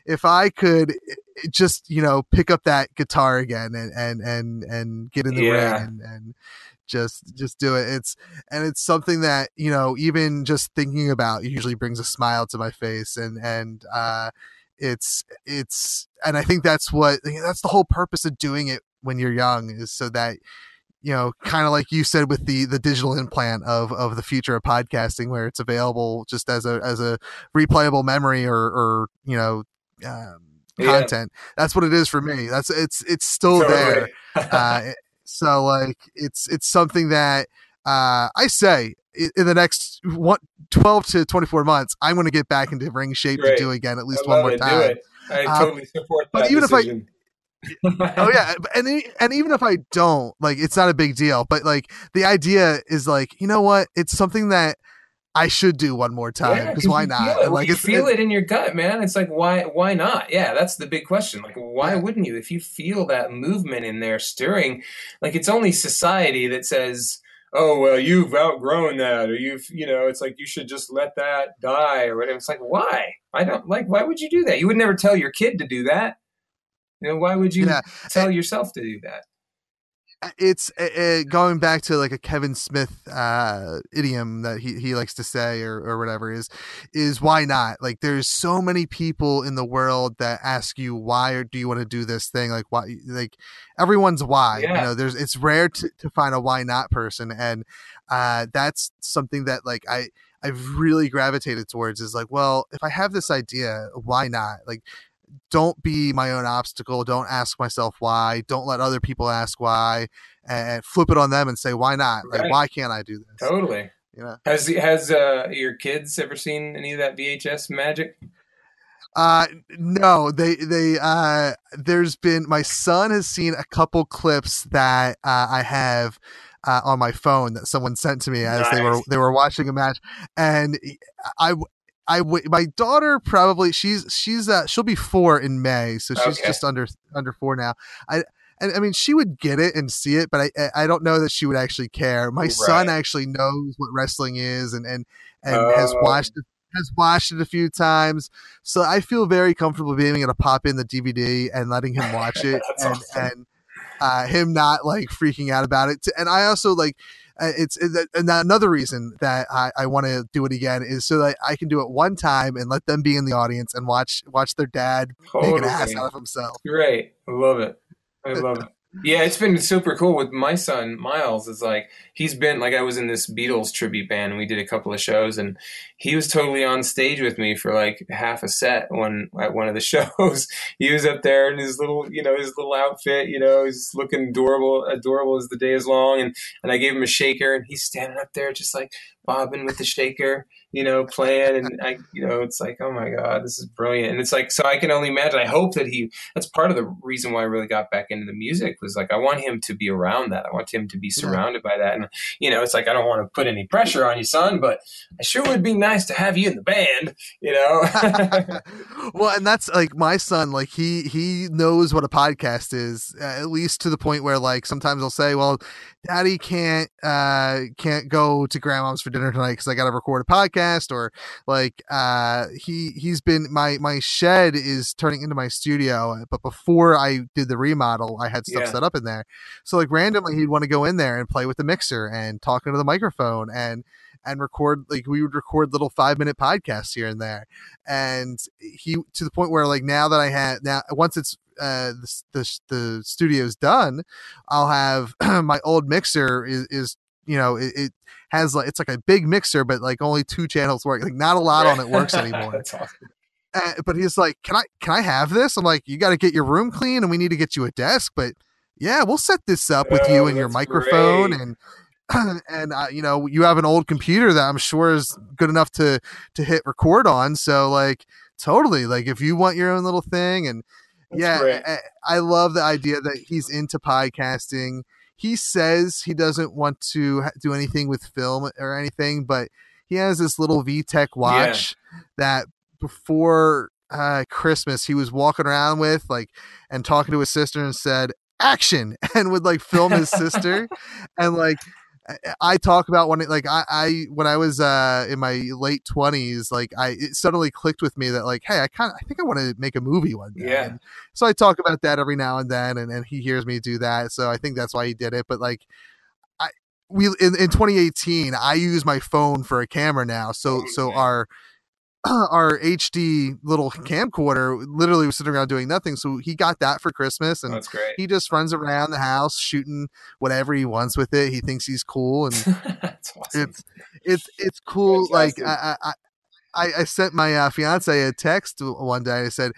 Speaker 3: if I could eh, just you know pick up that guitar again and and and and get in the
Speaker 4: Yeah.
Speaker 3: ring and, and just just do it. It's and it's something that you know even just thinking about usually brings a smile to my face and and uh it's it's and i think that's what that's the whole purpose of doing it when you're young is so that you know kind of like you said with the the digital implant of of the future of podcasting where it's available just as a as a replayable memory or or you know um,
Speaker 4: Yeah.
Speaker 3: content. That's what it is for me. That's it's it's still there. Uh, so like it's it's something that uh, I say in the next one, 12 to 24 months, I'm going to get back into ring shape
Speaker 4: Great.
Speaker 3: to do again at least one more
Speaker 4: it.
Speaker 3: Time.
Speaker 4: I
Speaker 3: Uh,
Speaker 4: totally support
Speaker 3: but
Speaker 4: that
Speaker 3: even if I- Oh yeah, and and even if I don't, like it's not a big deal. But like the idea is like you know what, it's something that I should do one more time
Speaker 4: Yeah,
Speaker 3: because why not?
Speaker 4: It.
Speaker 3: Like
Speaker 4: you feel
Speaker 3: it-
Speaker 4: it in your gut, man. It's like why why not? Yeah, that's the big question. Like why
Speaker 3: Yeah.
Speaker 4: wouldn't you? If you feel that movement in there stirring, like it's only society that says, "Oh, well, you've outgrown that," or you've you know, it's like you should just let that die or whatever. It's like why? I don't like. Why would you do that? You would never tell your kid to do that. You know, why would you
Speaker 3: Yeah.
Speaker 4: tell yourself to do that?
Speaker 3: It's uh, going back to like a Kevin Smith uh, idiom that he, he likes to say or, or whatever is is why not? Like there's so many people in the world that ask you why or do you want to do this thing? Like why? Like everyone's why. You know, there's it's rare to, to find a why not person, and uh, that's something that like I I've really gravitated towards is like, well, if I have this idea, why not? Like don't be my own obstacle. Don't ask myself why. Don't let other people ask why, and flip it on them and say why not? Like why can't I do this?
Speaker 4: Totally.
Speaker 3: You know.
Speaker 4: Has has uh, your kids ever seen any of that VHS magic?
Speaker 3: Uh no, they they uh there's been my son has seen a couple clips that uh, I have uh, on my phone that someone sent to me as they were they were watching a match and I I w- my daughter probably she's she's uh she'll be 4 in May so she's
Speaker 4: Okay.
Speaker 3: just under under 4 now. I and I mean she would get it and see it but I I- don't know that she would actually care. My son actually knows what wrestling is and and and has
Speaker 4: Oh.
Speaker 3: watched has watched it a few times, so I feel very comfortable being able to pop in the DVD and letting him watch it, and
Speaker 4: awesome.
Speaker 3: and uh, him not like freaking out about it. And I also like uh, it's and another reason that I, I want to do it again is so that I can do it one time and let them be in the audience and watch watch their dad make an ass out of himself.
Speaker 4: Great. I love it. I love it. Yeah, it's been super cool with my son Miles. Is like he's been like I was in this Beatles tribute band and we did a couple of shows and he was totally on stage with me for like half a set one at one of the shows. he was up there in his little you know his little outfit, you know, he's looking adorable adorable as the day is long and and I gave him a shaker and he's standing up there just like bobbing with the shaker, you know, playing and I you know, it's like, oh my god, this is brilliant. And it's like so I can only imagine I hope that he that's part of the reason why I really got back into the music was like I want him to be around that. I want him to be surrounded by that. And you know, it's like I don't want to put any pressure on you, son, but I sure would be nice to have you in the band, you know.
Speaker 3: well, and that's like my son. Like he he knows what a podcast is, at least to the point where like sometimes I'll say, "Well, Daddy can't uh can't go to Grandma's for dinner tonight because I got to record a podcast," or like uh he he's been my my shed is turning into my studio, but before I did the remodel, I had stuff
Speaker 4: Yeah.
Speaker 3: set up in there. So like randomly, he'd want to go in there and play with the mixer and talk into the microphone and and record like we would record little five minute podcasts here and there and he to the point where like now that i had now once it's uh the, the, the studio's done i'll have my old mixer is, is you know it, it has like it's like a big mixer but like only two channels work like not a lot on it works anymore
Speaker 4: that's awesome.
Speaker 3: uh, but he's like, "Can I can I have this?" I'm like, "You got to get your room clean, and we need to get you a desk." But yeah, we'll set this up with you
Speaker 4: Oh,
Speaker 3: and your microphone,
Speaker 4: great.
Speaker 3: and and uh, you know you have an old computer that I'm sure is good enough to to hit record on. So like, totally, like if you want your own little thing, and yeah. I, I love the idea that he's into podcasting. He says he doesn't want to do anything with film or anything, but he has this little VTech watch that before uh, Christmas he was walking around with, like, and talking to his sister and said, "Action!" and would like film his sister, and like. I- talk about when it like I, I when I was uh in my late twenties, like I it suddenly clicked with me that like, hey, I kind of I think I want to make a movie one day.
Speaker 4: Yeah.
Speaker 3: And so I talk about that every now and then, and, and he hears me do that. So I think that's why he did it. But like, I we in, in 2018, I use my phone for a camera now. So so our our HD little camcorder literally was sitting around doing nothing. So he got that for Christmas, and
Speaker 4: That's great.
Speaker 3: he just runs around the house shooting whatever he wants with it. He thinks he's cool, and
Speaker 4: that's awesome.
Speaker 3: it's it's it's cool. Like
Speaker 4: Fantastic.
Speaker 3: I I I, I sent my uh, fiance a text one day. I said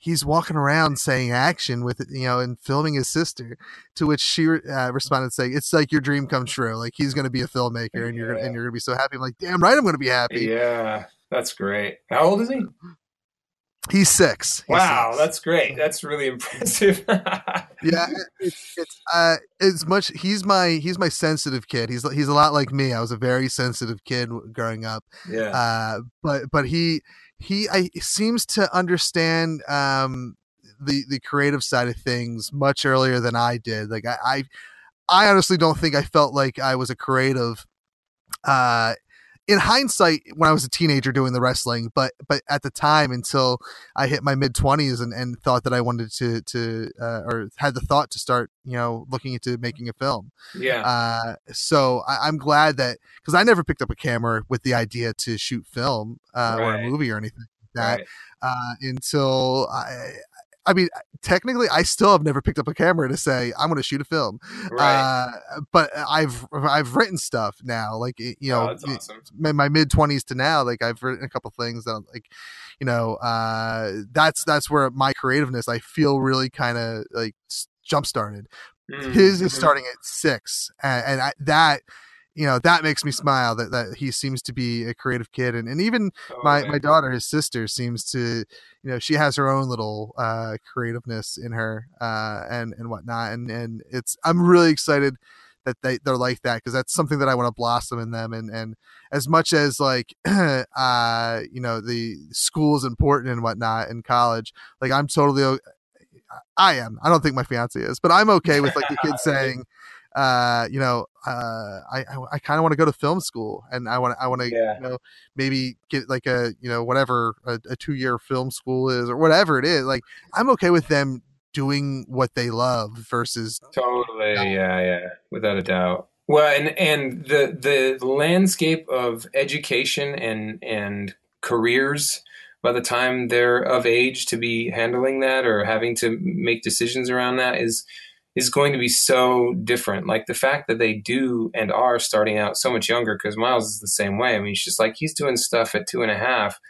Speaker 3: he's walking around saying action with you know and filming his sister. To which she uh, responded saying, "It's like your dream come true. Like he's going to be a filmmaker, and you're gonna, and you're going to be so happy." I'm like, "Damn right, I'm going to be happy."
Speaker 4: yeah, that's great. How old is he?
Speaker 3: He's six. He's
Speaker 4: Wow,
Speaker 3: six.
Speaker 4: that's great. That's really impressive.
Speaker 3: yeah it's, it's uh it's much he's my he's my sensitive kid he's he's a lot like me i was a very sensitive kid growing up
Speaker 4: yeah.
Speaker 3: uh but but he he I, seems to understand um the the creative side of things much earlier than i did like i i, I honestly don't think i felt like i was a creative uh in hindsight when i was a teenager doing the wrestling but but at the time until i hit my mid 20s and, and thought that i wanted to to uh, or had the thought to start you know looking into making a film
Speaker 4: yeah.
Speaker 3: uh, so I, I'm glad that because I never picked up a camera with the idea to shoot film uh, or a movie or anything like that
Speaker 4: right.
Speaker 3: uh, until I. I mean, technically, I still have never picked up a camera to say I'm going to shoot a film.
Speaker 4: Right.
Speaker 3: Uh, but I've I've written stuff now, like you know,
Speaker 4: oh, awesome.
Speaker 3: in my mid twenties to now, like I've written a couple things that I'm like, you know, uh, that's that's where my creativeness I feel really kind of like jump started
Speaker 4: Mm,
Speaker 3: his is
Speaker 4: mhm.
Speaker 3: starting at six and, and I, that you know that makes me smile that, that he seems to be a creative kid and, and even
Speaker 4: Oh,
Speaker 3: my,
Speaker 4: man.
Speaker 3: my daughter his sister seems to you know she has her own little uh creativeness in her uh and and whatnot and and it's i'm really excited that they they're like that because that's something that i want to blossom in them and and as much as like uh you know the school is important and whatnot in college like i'm totally I am. I don't think my fiance is, but I'm okay with like the kid saying, uh, you know, uh, I I, I kind of want to go to film school, and I want I want to
Speaker 4: Yeah.
Speaker 3: you know maybe get like a you know whatever a, a two year film school is or whatever it is. Like I'm okay with them doing what they love versus
Speaker 4: Totally, yeah, yeah, without a doubt. Well, and and the the landscape of education and and careers by the time they're of age to be handling that or having to make decisions around that is is going to be so different. Like the fact that they do and are starting out so much younger, because Miles is the same way. I mean, it's just like he's doing stuff at two and a half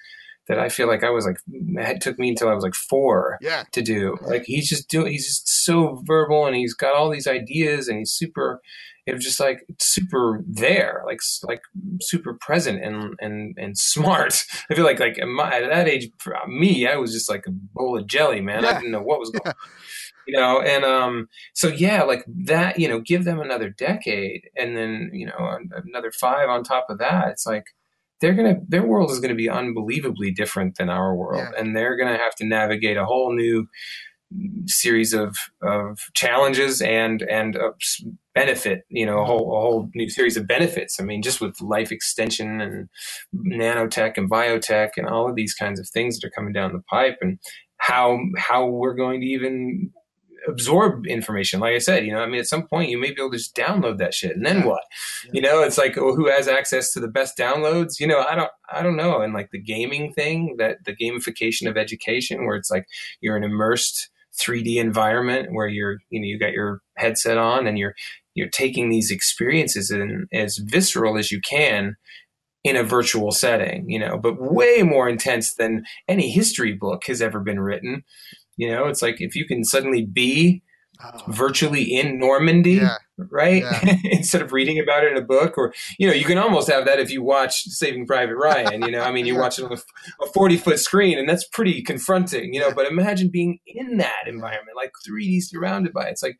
Speaker 4: that I feel like I was like it took me until I was like four
Speaker 3: yeah
Speaker 4: to do. Like he's just doing, he's just so verbal and he's got all these ideas and he's super, it was just like super there, like like super present and and and smart. I feel like like at, my, at that age, for me, I was just like a bowl of jelly, man. I didn't know what was going on. You know, and um, so yeah, like that. You know, give them another decade, and then you know another five on top of that. It's like they're gonna their world is gonna be unbelievably different than our world,
Speaker 3: Yeah.
Speaker 4: and they're gonna have to navigate a whole new series of of challenges and and s- benefit you know a whole a whole new series of benefits i mean just with life extension and nanotech and biotech and all of these kinds of things that are coming down the pipe and how how we're going to even absorb information. Like i said you know i mean at some point you may be able to just download that shit. And then
Speaker 3: Yeah.
Speaker 4: what? You know it's like well, who has access to the best downloads? You know i don't i don't know. And like the gaming thing that the gamification of education where it's like you're an immersed 3D environment where you're you know you got your headset on and you're you're taking these experiences in as visceral as you can in a virtual setting, you know, but way more intense than any history book has ever been written. You know, it's like if you can suddenly be
Speaker 3: Oh,
Speaker 4: virtually in Normandy,
Speaker 3: yeah
Speaker 4: right?
Speaker 3: Yeah.
Speaker 4: Instead of reading about it in a book, or you know, you can almost have that if you watch Saving Private Ryan. You know, I mean, you watch it on a, forty foot screen, and that's pretty confronting. You know, but imagine being in that environment, like three D surrounded by. It. It's like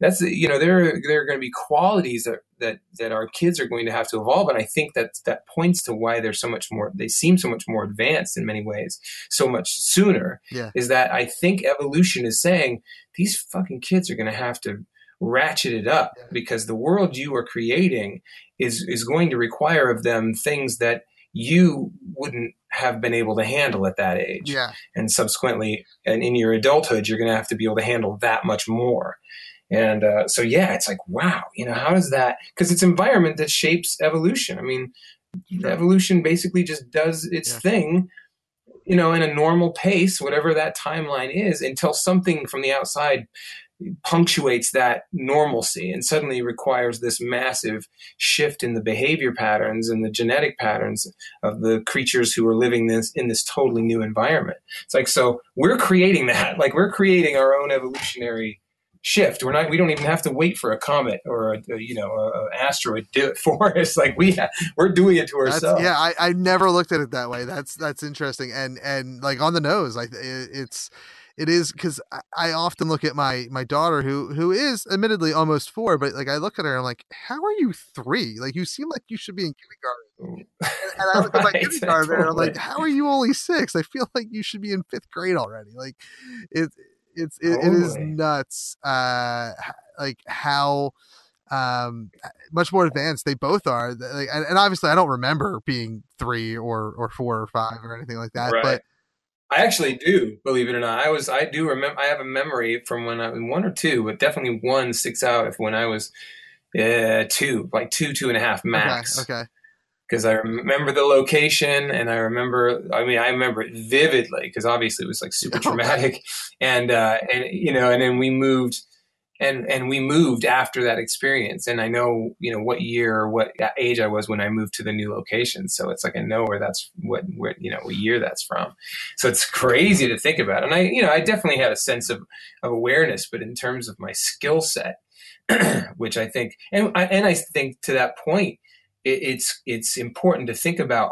Speaker 4: that's you know there there are going to be qualities that that that our kids are going to have to evolve, and I think that that points to why they're so much more. They seem so much more advanced in many ways, so much sooner.
Speaker 3: Yeah.
Speaker 4: Is that I think evolution is saying these fucking kids are going to have to ratchet it up
Speaker 3: Yeah.
Speaker 4: because the world you are creating is is going to require of them things that you wouldn't have been able to handle at that age
Speaker 3: yeah
Speaker 4: and subsequently and in your adulthood you're going to have to be able to handle that much more and uh, so yeah it's like wow you know how does that because it's environment that shapes evolution i mean evolution basically just does its
Speaker 3: Yeah.
Speaker 4: thing you know in a normal pace whatever that timeline is until something from the outside punctuates that normalcy and suddenly requires this massive shift in the behavior patterns and the genetic patterns of the creatures who are living this in this totally new environment. It's like so we're creating that. Like we're creating our own evolutionary shift. We're not. We don't even have to wait for a comet or a, a, you know a, a asteroid to do it for us. Like we ha- we're doing it to
Speaker 3: That's,
Speaker 4: ourselves.
Speaker 3: yeah, I, I never looked at it that way. That's that's interesting, and and like on the nose, like it, it's it is because I, I often look at my my daughter who who is admittedly almost four, but like I look at her, I'm like, how are you three? Like you seem like you should be in kindergarten. Mm. And I look at my
Speaker 4: Right,
Speaker 3: kindergarten, and I'm like, how are you only six? I feel like you should be in fifth grade already. Like it it's it, it is nuts. Uh, like how um much more advanced they both are like, and, and obviously i don't remember being three or or four or five or anything like that
Speaker 4: Right.
Speaker 3: but
Speaker 4: I actually do, believe it or not. I was, I do remember. I have a memory from when I was one or two, but definitely one sticks out. If when I was uh, two, like two, two and a half max,
Speaker 3: okay okay
Speaker 4: because I remember the location and I remember. I mean, I remember it vividly because obviously it was like super traumatic, and uh, and you know, and then we moved. And, and we moved after that experience, and I know you know what year what age I was when I moved to the new location. So it's like I know where that's what where you know what year that's from. So it's crazy to think about. And I, you know, I definitely had a sense of, of awareness, but in terms of my skill set, which I think, and I, and I think to that point, it's it's important to think about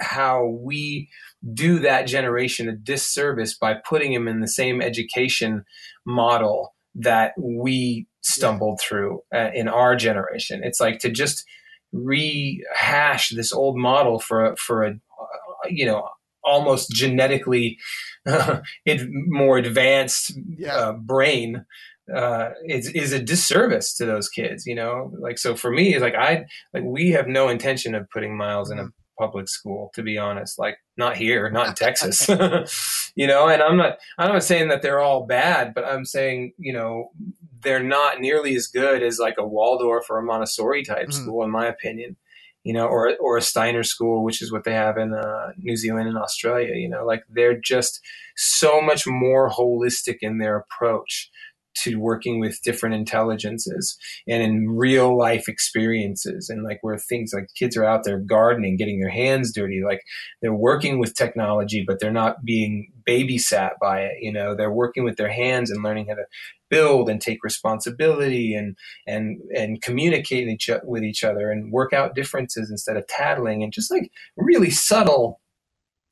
Speaker 4: how we do that generation a disservice by putting them in the same education model that we stumbled through uh, in our generation. It's like to just rehash this old model for a, for a uh, you know almost genetically uh, more advanced
Speaker 3: yeah
Speaker 4: uh, brain uh, is is a disservice to those kids. You know, like so for me, it's like I like we have no intention of putting Miles in a public school. To be honest, like not here, not in Texas. you know, and I'm not I'm not saying that they're all bad, but I'm saying you know they're not nearly as good as like a Waldorf or a Montessori type
Speaker 3: Mhm.
Speaker 4: school, in my opinion. You know, or or a Steiner school, which is what they have in uh, New Zealand and Australia. You know, like they're just so much more holistic in their approach to working with different intelligences and in real life experiences and like where things like kids are out there gardening getting their hands dirty like they're working with technology but they're not being babysat by it you know? They're working with their hands and learning how to build and take responsibility and and and communicate each, with each other and work out differences instead of tattling and just like really subtle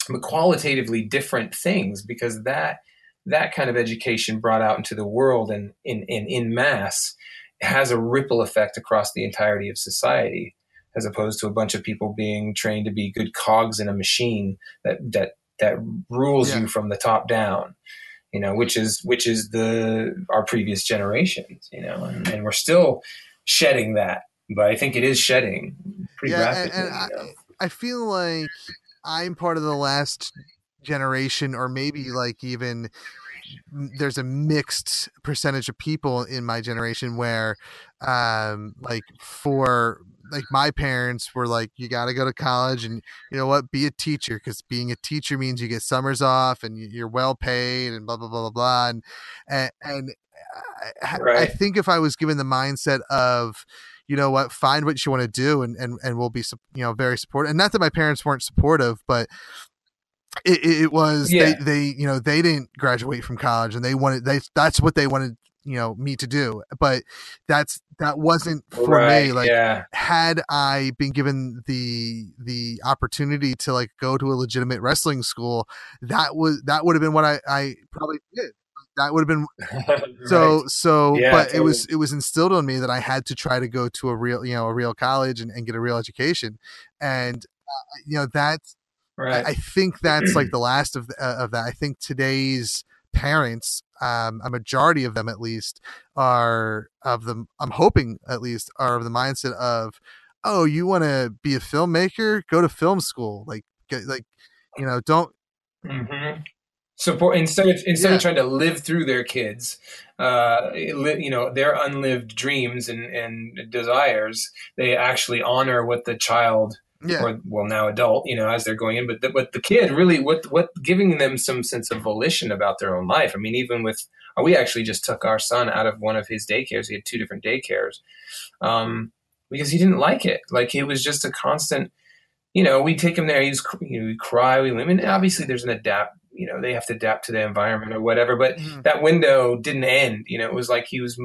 Speaker 4: but qualitatively different things because that that kind of education brought out into the world and in in, in mass has a ripple effect across the entirety of society as opposed to a bunch of people being trained to be good cogs in a machine that that that rules
Speaker 3: Yeah.
Speaker 4: you from the top down you know which is which is the our previous generations you know and, and we're still shedding that but i think it is shedding pretty
Speaker 3: Yeah, and-
Speaker 4: rapidly
Speaker 3: and I-
Speaker 4: you know?
Speaker 3: I feel like I'm part of the last generation, or maybe like even there's a mixed percentage of people in my generation where, um, like for like my parents were like, you got to go to college and you know what, be a teacher because being a teacher means you get summers off and you- you're well paid and blah blah blah blah blah and and, and I, I think if I was given the mindset of you know what? Find what you want to do and and, and we'll be you know very supportive and not that my parents weren't supportive but it, it was
Speaker 4: Yeah.
Speaker 3: they they you know they didn't graduate from college and they wanted they that's what they wanted you know me to do but that's that wasn't for
Speaker 4: right
Speaker 3: me like
Speaker 4: yeah
Speaker 3: had I been given the the opportunity to like go to a legitimate wrestling school, that was that would have been what I, I probably did. That would have been so so
Speaker 4: Yeah,
Speaker 3: but it was it was instilled on me that I had to try to go to a real you know a real college and, and get a real education and uh, you know that's
Speaker 4: right
Speaker 3: I, I think that's like the last of uh, of that. I think today's parents, um, a majority of them at least, are of the. I'm hoping at least are of the mindset of, oh, you want to be a filmmaker? Go to film school. Like, get, like, you know, don't.
Speaker 4: hmm Support instead of instead
Speaker 3: Yeah.
Speaker 4: of trying to live through their kids, uh, you know, their unlived dreams and, and desires. They actually honor what the child
Speaker 3: Yeah,
Speaker 4: or well now adult, you know, as they're going in. But the, but the kid really, what what giving them some sense of volition about their own life. I mean, even with uh, we actually just took our son out of one of his daycares. He had two different daycares um, because he didn't like it. Like it was just a constant. You know, we take him there. He's you know, we cry. We limit. Obviously, there's an adapt. You know, they have to adapt to the environment or whatever. But
Speaker 3: Mhm.
Speaker 4: that window didn't end. You know, it was like he was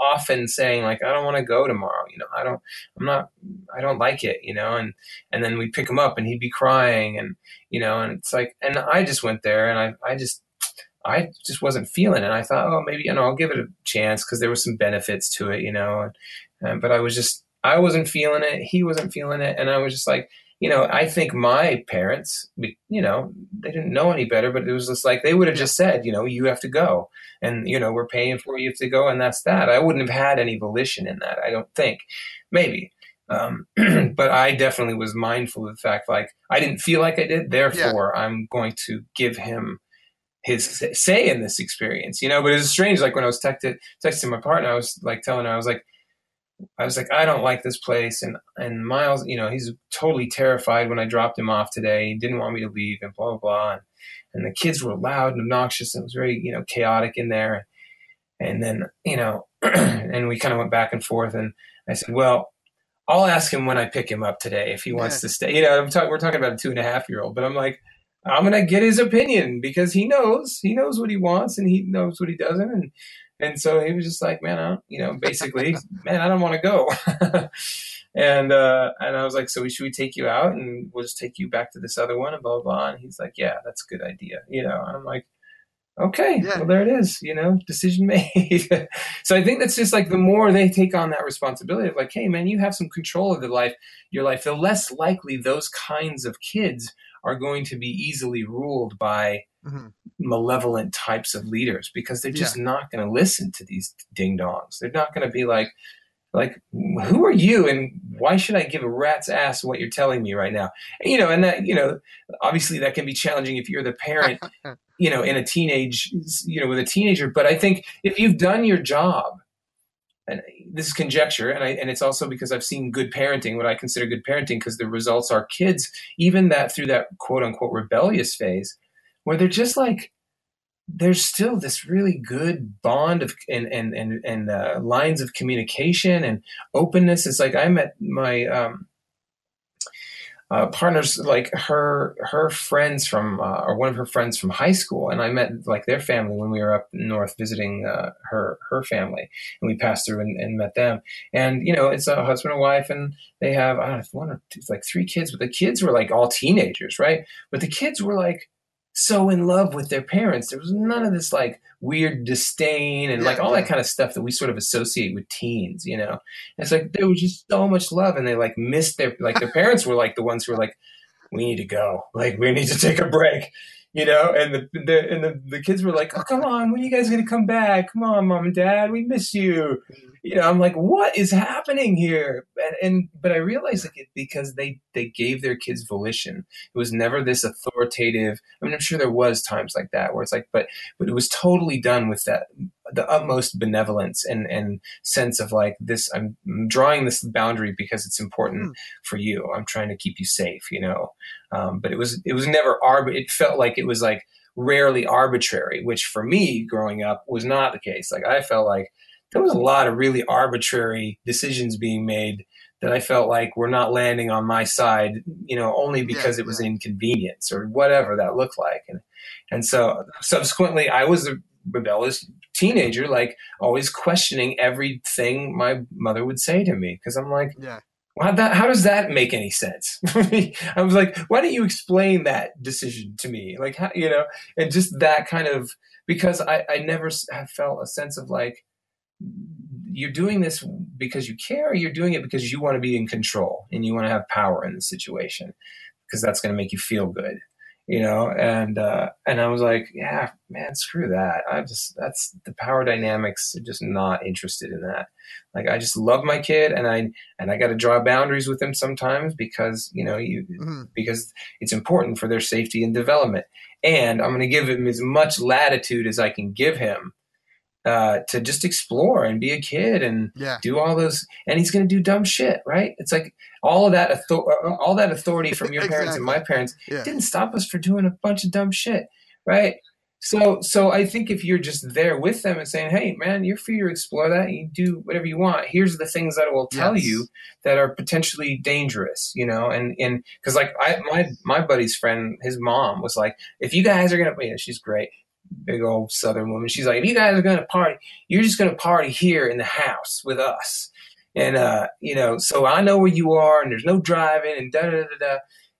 Speaker 4: often saying like, "I don't want to go tomorrow." You know, I don't. I'm not. I don't like it. You know, and and then we'd pick him up and he'd be crying and you know and it's like and i just went there and i i just i just wasn't feeling it i thought oh maybe you know i'll give it a chance because there was some benefits to it you know and, and but i was just i wasn't feeling it he wasn't feeling it and i was just like you know i think my parents you know they didn't know any better but it was just like they would have just said you know you have to go and you know we're paying for you to go and that's that i wouldn't have had any volition in that i don't think maybe um, but I definitely was mindful of the fact, like I didn't feel like I did. Therefore, I'm going to give him his say in this experience, you know. But it was strange. Like when I was texted, texting my partner, I was like telling her, I was like, I was like, I don't like this place, and and Miles, you know, he's totally terrified when I dropped him off today. He didn't want me to leave, and blah blah blah. And, and the kids were loud and obnoxious, and it was very you know chaotic in there. And then you know, and we kind of went back and forth, and I said, well. I'll ask him when I pick him up today if he wants to stay. You know, I'm talk- we're talking about a two and a half year old, but I'm like, I'm gonna get his opinion because he knows he knows what he wants and he knows what he doesn't, and and so he was just like, man, I don't, you know, basically, man, I don't want to go. and uh, and I was like, so we, should we take you out and we'll just take you back to this other one and blah blah. blah. And he's like, yeah, that's a good idea, you know. And I'm like, okay,
Speaker 3: Yeah.
Speaker 4: well there it is, you know, decision made. so I think that's just like the more they take on that responsibility of like, hey man, you have some control of the life, your life, the less likely those kinds of kids are going to be easily ruled by
Speaker 3: Mhm.
Speaker 4: malevolent types of leaders because they're just not going to listen to these ding dongs. They're not going to be like, like, who are you and why should I give a rat's ass what you're telling me right now? And, you know, and that, you know, obviously that can be challenging if you're the parent, you know, in a teenage, you know, with a teenager. But I think if you've done your job, and this is conjecture, and I, and it's also because I've seen good parenting, what I consider good parenting, because the results are kids, even that through that quote unquote rebellious phase, where they're just like, there's still this really good bond of and and and, and uh, lines of communication and openness. It's like I met my um, uh, partners, like her her friends from uh, or one of her friends from high school, and I met like their family when we were up north visiting uh, her her family, and we passed through and, and met them. And you know, it's a husband and wife, and they have I don't know one or two, like three kids, but the kids were like all teenagers, right? But the kids were like so in love with their parents. There was none of this like weird disdain and like all
Speaker 3: yeah.
Speaker 4: that kind of stuff that we sort of associate with teens, you know. And it's like there was just so much love and they like missed their like their parents were like the ones who were like, We need to go. Like we need to take a break. You know, and the, the and the, the kids were like, "Oh, come on! When are you guys gonna come back? Come on, mom and dad, we miss you." Mm-hmm. You know, I'm like, "What is happening here?" And, and but I realized like it because they they gave their kids volition. It was never this authoritative. I mean, I'm sure there was times like that where it's like, but but it was totally done with that the utmost benevolence and and sense of like this. I'm, drawing this boundary because it's important
Speaker 3: Hmm.
Speaker 4: for you. I'm trying to keep you safe. You know, um, but it was it was never arb. It felt like it was like rarely arbitrary, which for me growing up was not the case. Like I felt like there was a lot of really arbitrary decisions being made that I felt like were not landing on my side, you know, only because
Speaker 3: Yeah,
Speaker 4: it was an inconvenience or whatever that looked like. And and so subsequently I was a rebellious teenager, like always questioning everything my mother would say to me. Cause I'm like,
Speaker 3: Yeah.
Speaker 4: how, that, how does that make any sense? I was like, why don't you explain that decision to me? Like, how, you know, and just that kind of, because I, I never have felt a sense of like, you're doing this because you care, you're doing it because you want to be in control and you want to have power in the situation because that's going to make you feel good, you know? And, uh, and I was like, yeah, man, screw that. I just, that's the power dynamics. are just not interested in that. Like, I just love my kid and I, and I got to draw boundaries with him sometimes because, you know, you,
Speaker 3: Mhm.
Speaker 4: because it's important for their safety and development. And I'm going to give him as much latitude as I can give him uh, to just explore and be a kid and
Speaker 3: Yeah.
Speaker 4: do all those. And he's going to do dumb shit, right? It's like all of that, author- all that authority from your parents and my parents
Speaker 3: Yeah.
Speaker 4: didn't stop us for doing a bunch of dumb shit, right? So, so I think if you're just there with them and saying, "Hey, man, you're free to explore that. You do whatever you want. Here's the things that I will tell
Speaker 3: Yes.
Speaker 4: you that are potentially dangerous," you know, and and because like I my my buddy's friend, his mom was like, "If you guys are gonna, know, she's great." Big old Southern woman. She's like, if you guys are gonna party, you're just gonna party here in the house with us, and uh, you know, so I know where you are, and there's no driving, and da da da da.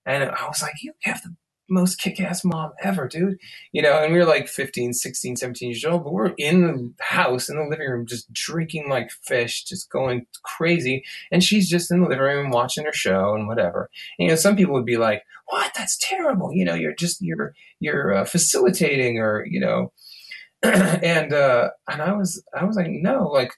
Speaker 4: And I was like, you have the most kick-ass mom ever, dude. You know, and we were like 15, 16, 17 years old, but we're in the house in the living room just drinking like fish, just going crazy. And she's just in the living room watching her show and whatever. And, you know, some people would be like, what? That's terrible. You know, you're just, you're, you're uh, facilitating or, you know, and, uh, and I was, I was like, no, like,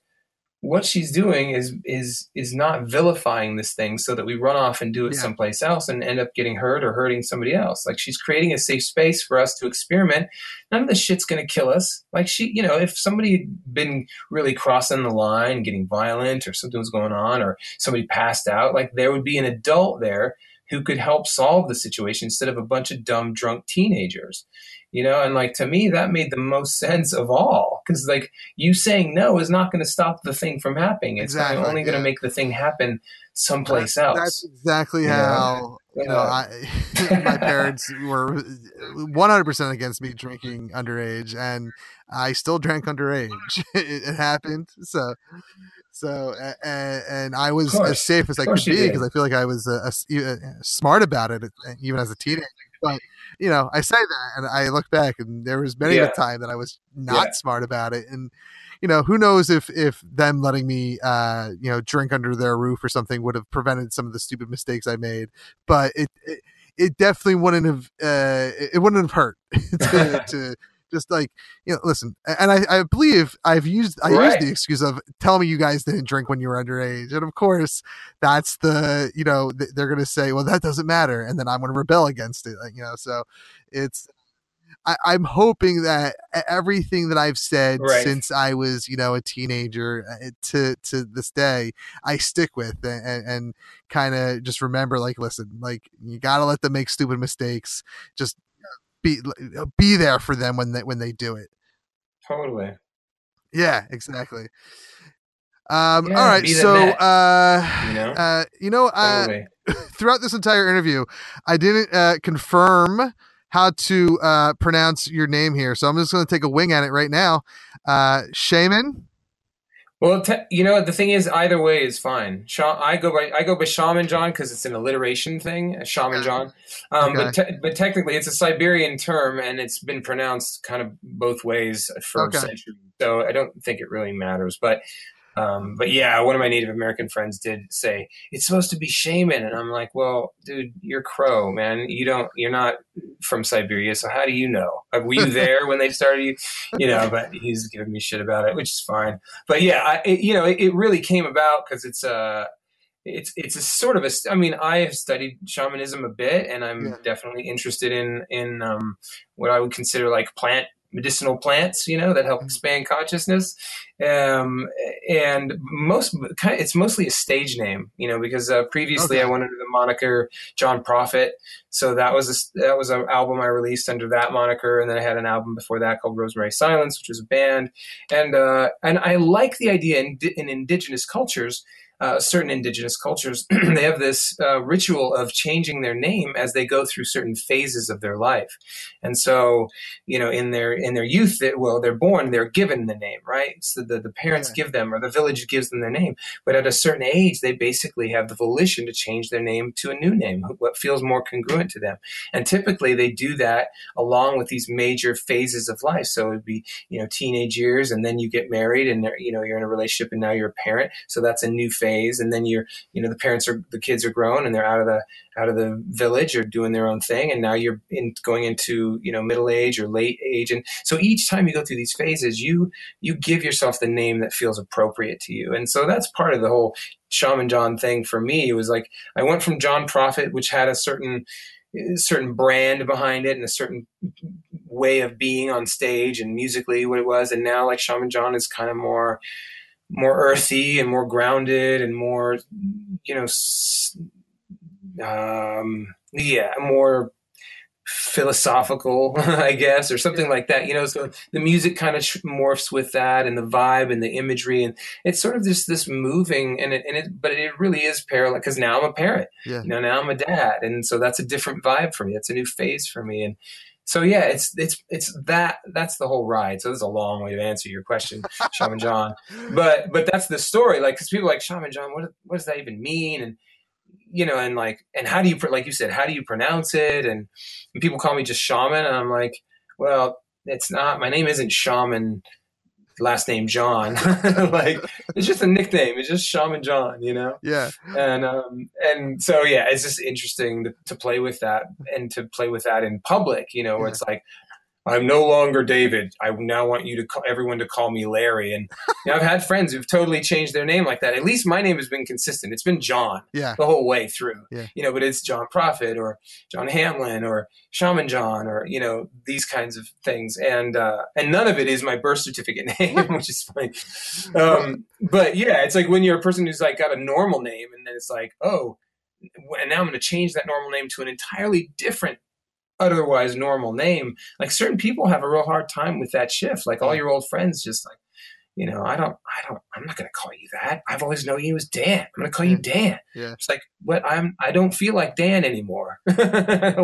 Speaker 4: what she's doing is is is not vilifying this thing so that we run off and do it
Speaker 3: Yeah.
Speaker 4: someplace else and end up getting hurt or hurting somebody else. Like she's creating a safe space for us to experiment. None of this shit's gonna kill us. Like she, you know, if somebody had been really crossing the line, getting violent, or something was going on, or somebody passed out, like there would be an adult there who could help solve the situation instead of a bunch of dumb drunk teenagers. You know, and like to me, that made the most sense of all because like you saying no is not going to stop the thing from happening. It's
Speaker 3: Exactly,
Speaker 4: only going to
Speaker 3: yeah.
Speaker 4: make the thing happen someplace else.
Speaker 3: That's exactly
Speaker 4: You know?
Speaker 3: how you know I, my parents were 100% against me drinking underage, and I still drank underage. it, it happened, so so a- a- and I was
Speaker 4: course.
Speaker 3: as safe as I could be because I feel like I was uh, as- uh, smart about it uh, even as a teenager. But you know, I say that, and I look back, and there was many
Speaker 4: Yeah.
Speaker 3: a time that I was not
Speaker 4: Yeah.
Speaker 3: smart about it, and you know, who knows if if them letting me, uh, you know, drink under their roof or something would have prevented some of the stupid mistakes I made. But it, it it definitely wouldn't have uh, it wouldn't have hurt to, to just like you know listen and i, I believe i've used i
Speaker 4: Right.
Speaker 3: used the excuse of tell me you guys didn't drink when you were underage and of course that's the you know th- they're gonna say well that doesn't matter and then i'm gonna rebel against it like, you know so it's I, I'm hoping that everything that I've said
Speaker 4: Right.
Speaker 3: since I was, you know, a teenager uh, to to this day, I stick with and, and, and kind of just remember, like, listen, like you gotta let them make stupid mistakes. Just be be there for them when they when they do it.
Speaker 4: Totally.
Speaker 3: Yeah, exactly. Um,
Speaker 4: Yeah,
Speaker 3: all right, so uh,
Speaker 4: you know?
Speaker 3: uh, you know, uh,
Speaker 4: Totally.
Speaker 3: throughout this entire interview, I didn't uh, confirm how to uh, pronounce your name here, so I'm just going to take a wing at it right now. Uh, Shaman.
Speaker 4: Well, te- you know? The thing is, either way is fine. Sha- I go by I go by Shaman John because it's an alliteration thing, uh, Shaman
Speaker 3: Okay.
Speaker 4: John. Um, But
Speaker 3: Okay.
Speaker 4: te- but technically, it's a Siberian term, and it's been pronounced kind of both ways for
Speaker 3: Okay.
Speaker 4: centuries. So I don't think it really matters. But um, but yeah, one of my Native American friends did say it's supposed to be shaman, and I'm like, well, dude, you're Crow, man. You don't, you're not from Siberia, so how do you know? Uh, Were you there when they started? You, you know, but he's giving me shit about it, which is fine. But yeah, I, it, you know, it, it really came about because it's a. It's it's a sort of a. I mean, I have studied shamanism a bit, and I'm
Speaker 3: Yeah.
Speaker 4: definitely interested in in um, what I would consider like plant medicinal plants, you know, that help expand consciousness. Um, and most, it's mostly a stage name, you know, because uh, previously
Speaker 3: Okay.
Speaker 4: I went under the moniker John Prophet. So that was a, that was an album I released under that moniker, and then I had an album before that called Rosemary Silence, which was a band. And uh, and I like the idea in, in indigenous cultures. Uh, certain indigenous cultures, they have this uh, ritual of changing their name as they go through certain phases of their life, and so you know in their in their youth that well they're born they're given the name right? So the, the parents
Speaker 3: Yeah.
Speaker 4: give them or the village gives them their name. But at a certain age they basically have the volition to change their name to a new name what feels more congruent to them. And typically they do that along with these major phases of life. So it'd be you know teenage years and then you get married and you know you're in a relationship and now you're a parent. So that's a new phase and then you're you know the parents are the kids are grown and they're out of the out of the village or doing their own thing and now you're in going into you know middle age or late age and so each time you go through these phases you you give yourself the name that feels appropriate to you and so that's part of the whole shaman john thing for me. It was like i went from john prophet which had a certain eh, certain brand behind it and a certain way of being on stage and musically what it was and now like shaman john is kind of more more earthy and more grounded and more you know um yeah more philosophical i guess or something like that you know so the music kind of morphs with that and the vibe and the imagery and it's sort of just this moving and it, and it but it really is parallel because now i'm a parent
Speaker 3: Yeah.
Speaker 4: you know now i'm a dad and so that's a different vibe for me it's a new phase for me and so yeah it's it's it's that that's the whole ride. So this is a long way to answer your question shaman john. But but that's the story. Like because people are like shaman john what what does that even mean? And you know and like and how do you like you said how do you pronounce it? And, and people call me just shaman and i'm like well it's not my name isn't shaman last name john like it's just a nickname it's just shaman john you know
Speaker 3: Yeah.
Speaker 4: and um and so yeah it's just interesting to, to play with that and to play with that in public you know where
Speaker 3: Yeah.
Speaker 4: it's like i'm no longer david. I now want you to call everyone to call me larry. And you know, i've had friends who've totally changed their name like that. At least my name has been consistent. It's been john
Speaker 3: Yeah.
Speaker 4: the whole way through.
Speaker 3: Yeah.
Speaker 4: you know but it's john prophet or john hamlin or shaman john or you know these kinds of things. And uh and none of it is my birth certificate name which is funny. Um but yeah it's like when you're a person who's like got a normal name and then it's like oh and now i'm going to change that normal name to an entirely different otherwise normal name like certain people have a real hard time with that shift. Like all your old friends just like you know i don't i don't i'm not going to call you that. I've always known you as dan. I'm going to call you dan.
Speaker 3: Yeah.
Speaker 4: it's like what i'm i don't feel like dan anymore.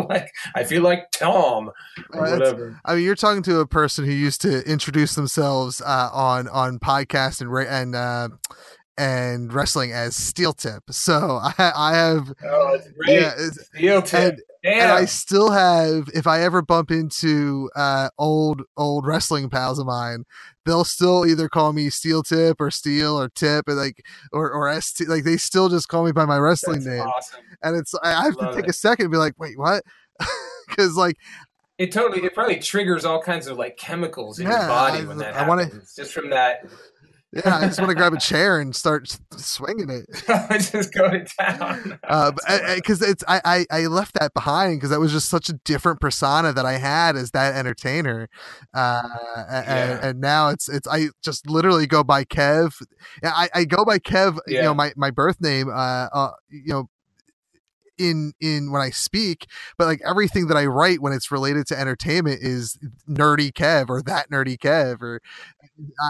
Speaker 4: Like i feel like tom or whatever.
Speaker 3: I mean, you're talking to a person who used to introduce themselves uh, on on podcast and and uh, and wrestling as Steel Tip. So I, I have
Speaker 4: oh
Speaker 3: yeah,
Speaker 4: Steel tip.
Speaker 3: And and I still have. If I ever bump into uh, old old wrestling pals of mine, they'll still either call me Steel Tip or Steel or Tip, or like or or ST. Like they still just call me by my wrestling
Speaker 4: That's
Speaker 3: name,
Speaker 4: awesome.
Speaker 3: and it's I I have to take
Speaker 4: it.
Speaker 3: a second and be like, wait, what? Because like
Speaker 4: It totally, it probably triggers all kinds of like chemicals in
Speaker 3: Yeah,
Speaker 4: your body when that
Speaker 3: I wanna-
Speaker 4: happens. Just from that,
Speaker 3: yeah, I just want to grab a chair and start swinging it.
Speaker 4: just go to town.
Speaker 3: Uh, because it's I, I I left that behind because that was just such a different persona that I had as that entertainer, uh, and,
Speaker 4: Yeah.
Speaker 3: and now it's it's I just literally go by Kev. Yeah, I, I go by Kev.
Speaker 4: Yeah.
Speaker 3: You know my my birth name. Uh, uh, you know. In in when I speak, but like everything that I write when it's related to entertainment is nerdy Kev or that nerdy Kev or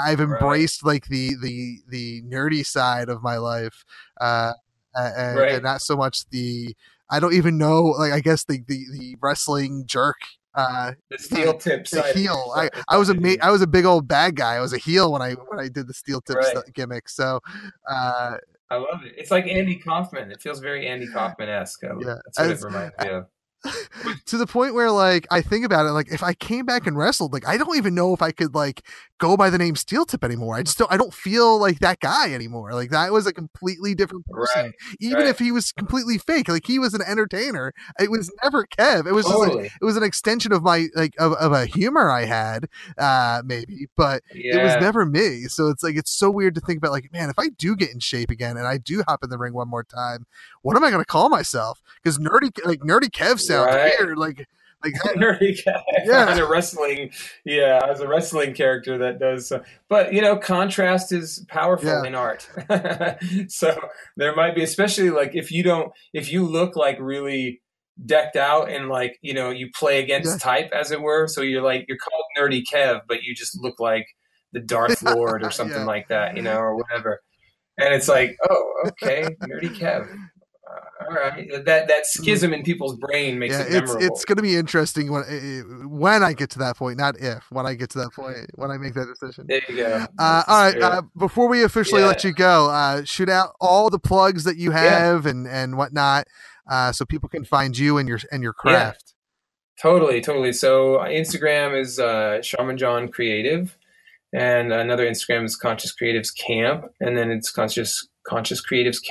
Speaker 3: I've
Speaker 4: Right.
Speaker 3: embraced like the the the nerdy side of my life, uh, and,
Speaker 4: Right.
Speaker 3: and not so much the I don't even know like I guess the the, the wrestling jerk. Uh,
Speaker 4: the steel tip
Speaker 3: the
Speaker 4: side.
Speaker 3: heel. I, I was a ma- I was a big old bad guy. I was a heel when I when I did the steel tip
Speaker 4: Right.
Speaker 3: gimmick. So, uh,
Speaker 4: I love it. It's like Andy Kaufman. It feels very Andy Kaufman esque.
Speaker 3: Yeah.
Speaker 4: That's what
Speaker 3: As-
Speaker 4: it reminds me of.
Speaker 3: to the point where like I think about it, like if I came back and wrestled, like I don't even know if I could like go by the name Steel Tip anymore. I just don't. I don't feel like that guy anymore. Like that was a completely different person.
Speaker 4: Right.
Speaker 3: Even
Speaker 4: right.
Speaker 3: if he was completely fake, like he was an entertainer. It was never Kev. It was just like it was an extension of my like of, of a humor I had, uh, maybe, but
Speaker 4: yeah.
Speaker 3: it was never me. So it's like it's so weird to think about. Like, man, if I do get in shape again and I do hop in the ring one more time, what am I going to call myself? Because nerdy, like nerdy Kev sounds
Speaker 4: Right.
Speaker 3: weird. Like, like
Speaker 4: nerdy guy
Speaker 3: Yeah.
Speaker 4: on a wrestling yeah as a wrestling character that does so. but you know contrast is powerful
Speaker 3: Yeah.
Speaker 4: in art so there might be especially like if you don't if you look like really decked out and like you know you play against
Speaker 3: Yeah.
Speaker 4: type as it were so you're like you're called nerdy kev but you just look like the darth lord or something
Speaker 3: Yeah.
Speaker 4: like that you know or whatever and it's like oh okay nerdy kev uh, all right that that schism in people's brain makes
Speaker 3: yeah,
Speaker 4: it
Speaker 3: it's
Speaker 4: memorable
Speaker 3: it's going to be interesting when eh, when I get to that point. Not if when I get to that point when I make that decision.
Speaker 4: There you go.
Speaker 3: Uh, all right. Uh, before we officially let you go, uh, shoot out all the plugs that you
Speaker 4: Yeah.
Speaker 3: have and and whatnot, uh, so people can find you and your and your
Speaker 4: Yeah.
Speaker 3: craft.
Speaker 4: totally, totally. So uh, Instagram is uh, Shaman John Creative, and another Instagram is Conscious Creatives Camp, and then it's Conscious Conscious Creatives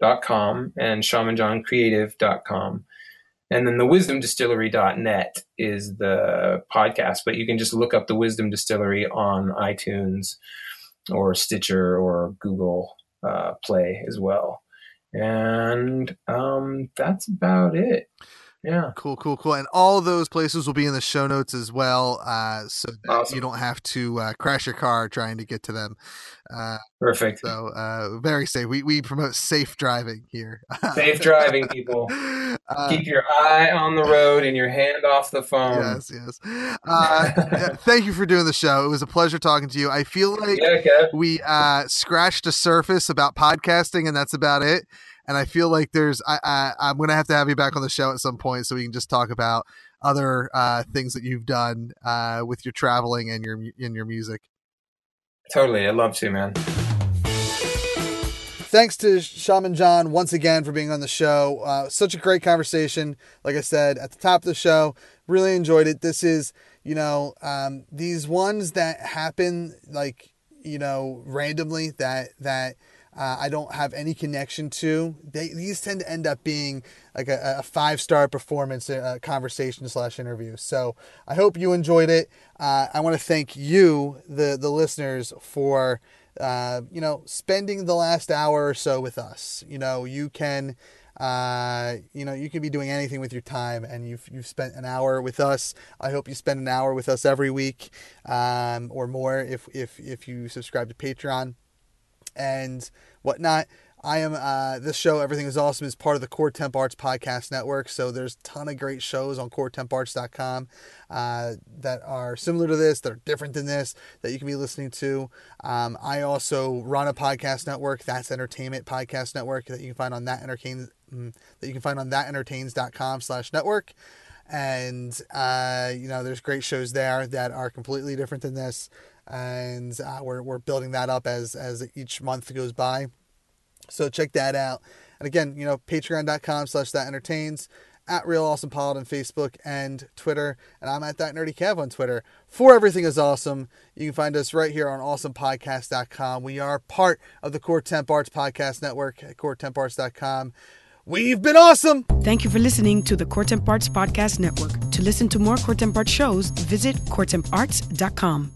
Speaker 4: Camp.com and shamanjohncreative.com. And then the wisdomdistillery.net is the podcast, but you can just look up the Wisdom Distillery on iTunes or Stitcher or Google uh, Play as well. And um, that's about it. Yeah.
Speaker 3: Cool, cool, cool. And all those places will be in the show notes as well, uh, so that
Speaker 4: Awesome.
Speaker 3: you don't have to uh, crash your car trying to get to them. Uh,
Speaker 4: Perfect.
Speaker 3: so uh, very safe. We we promote safe driving here.
Speaker 4: Safe driving, people.
Speaker 3: Uh,
Speaker 4: Keep your eye on the road and your hand off the phone.
Speaker 3: yes, yes. Uh, yeah, thank you for doing the show. It was a pleasure talking to you. I feel like
Speaker 4: Yeah, Kev.
Speaker 3: we uh, scratched the surface about podcasting, and that's about it. And I feel like there's I, I I'm gonna have to have you back on the show at some point so we can just talk about other uh, things that you've done uh, with your traveling and your mu- in your music.
Speaker 4: Totally. I'd love to, man.
Speaker 3: Thanks to Shaman John once again for being on the show. Uh, such a great conversation. Like I said at the top of the show, really enjoyed it. This is, you know, um, these ones that happen like, you know, randomly that that uh, I don't have any connection to. They these tend to end up being like a, a five star performance uh, conversation slash interview. So I hope you enjoyed it. Uh, I want to thank you, the the listeners, for uh, you know spending the last hour or so with us. You know you can. Uh, you know, you can be doing anything with your time, and you've you've spent an hour with us. I hope you spend an hour with us every week, um, or more if if if you subscribe to Patreon and whatnot. I am uh, this show. Everything is awesome. is part of the Core Temp Arts podcast network. So there's a ton of great shows on CoreTempArts.com uh, that are similar to this, that are different than this, that you can be listening to. Um, I also run a podcast network. That's Entertainment Podcast Network that you can find on that entertain mm, that you can find on thatentertains.com slash network. And uh, you know, there's great shows there that are completely different than this and uh, we're, we're building that up as as each month goes by so check that out and again you know patreon.com slash that entertains at Real Awesome Pod on Facebook and Twitter, and I'm at That Nerdy Kev on Twitter. For Everything is Awesome, you can find us right here on awesomepodcast.com. We are part of the Core Temp Arts Podcast Network at coretemparts.com. We've been awesome!
Speaker 1: Thank you for listening to the Core Temp Arts Podcast Network. To listen to more Core Temp Arts shows, visit coretemparts.com.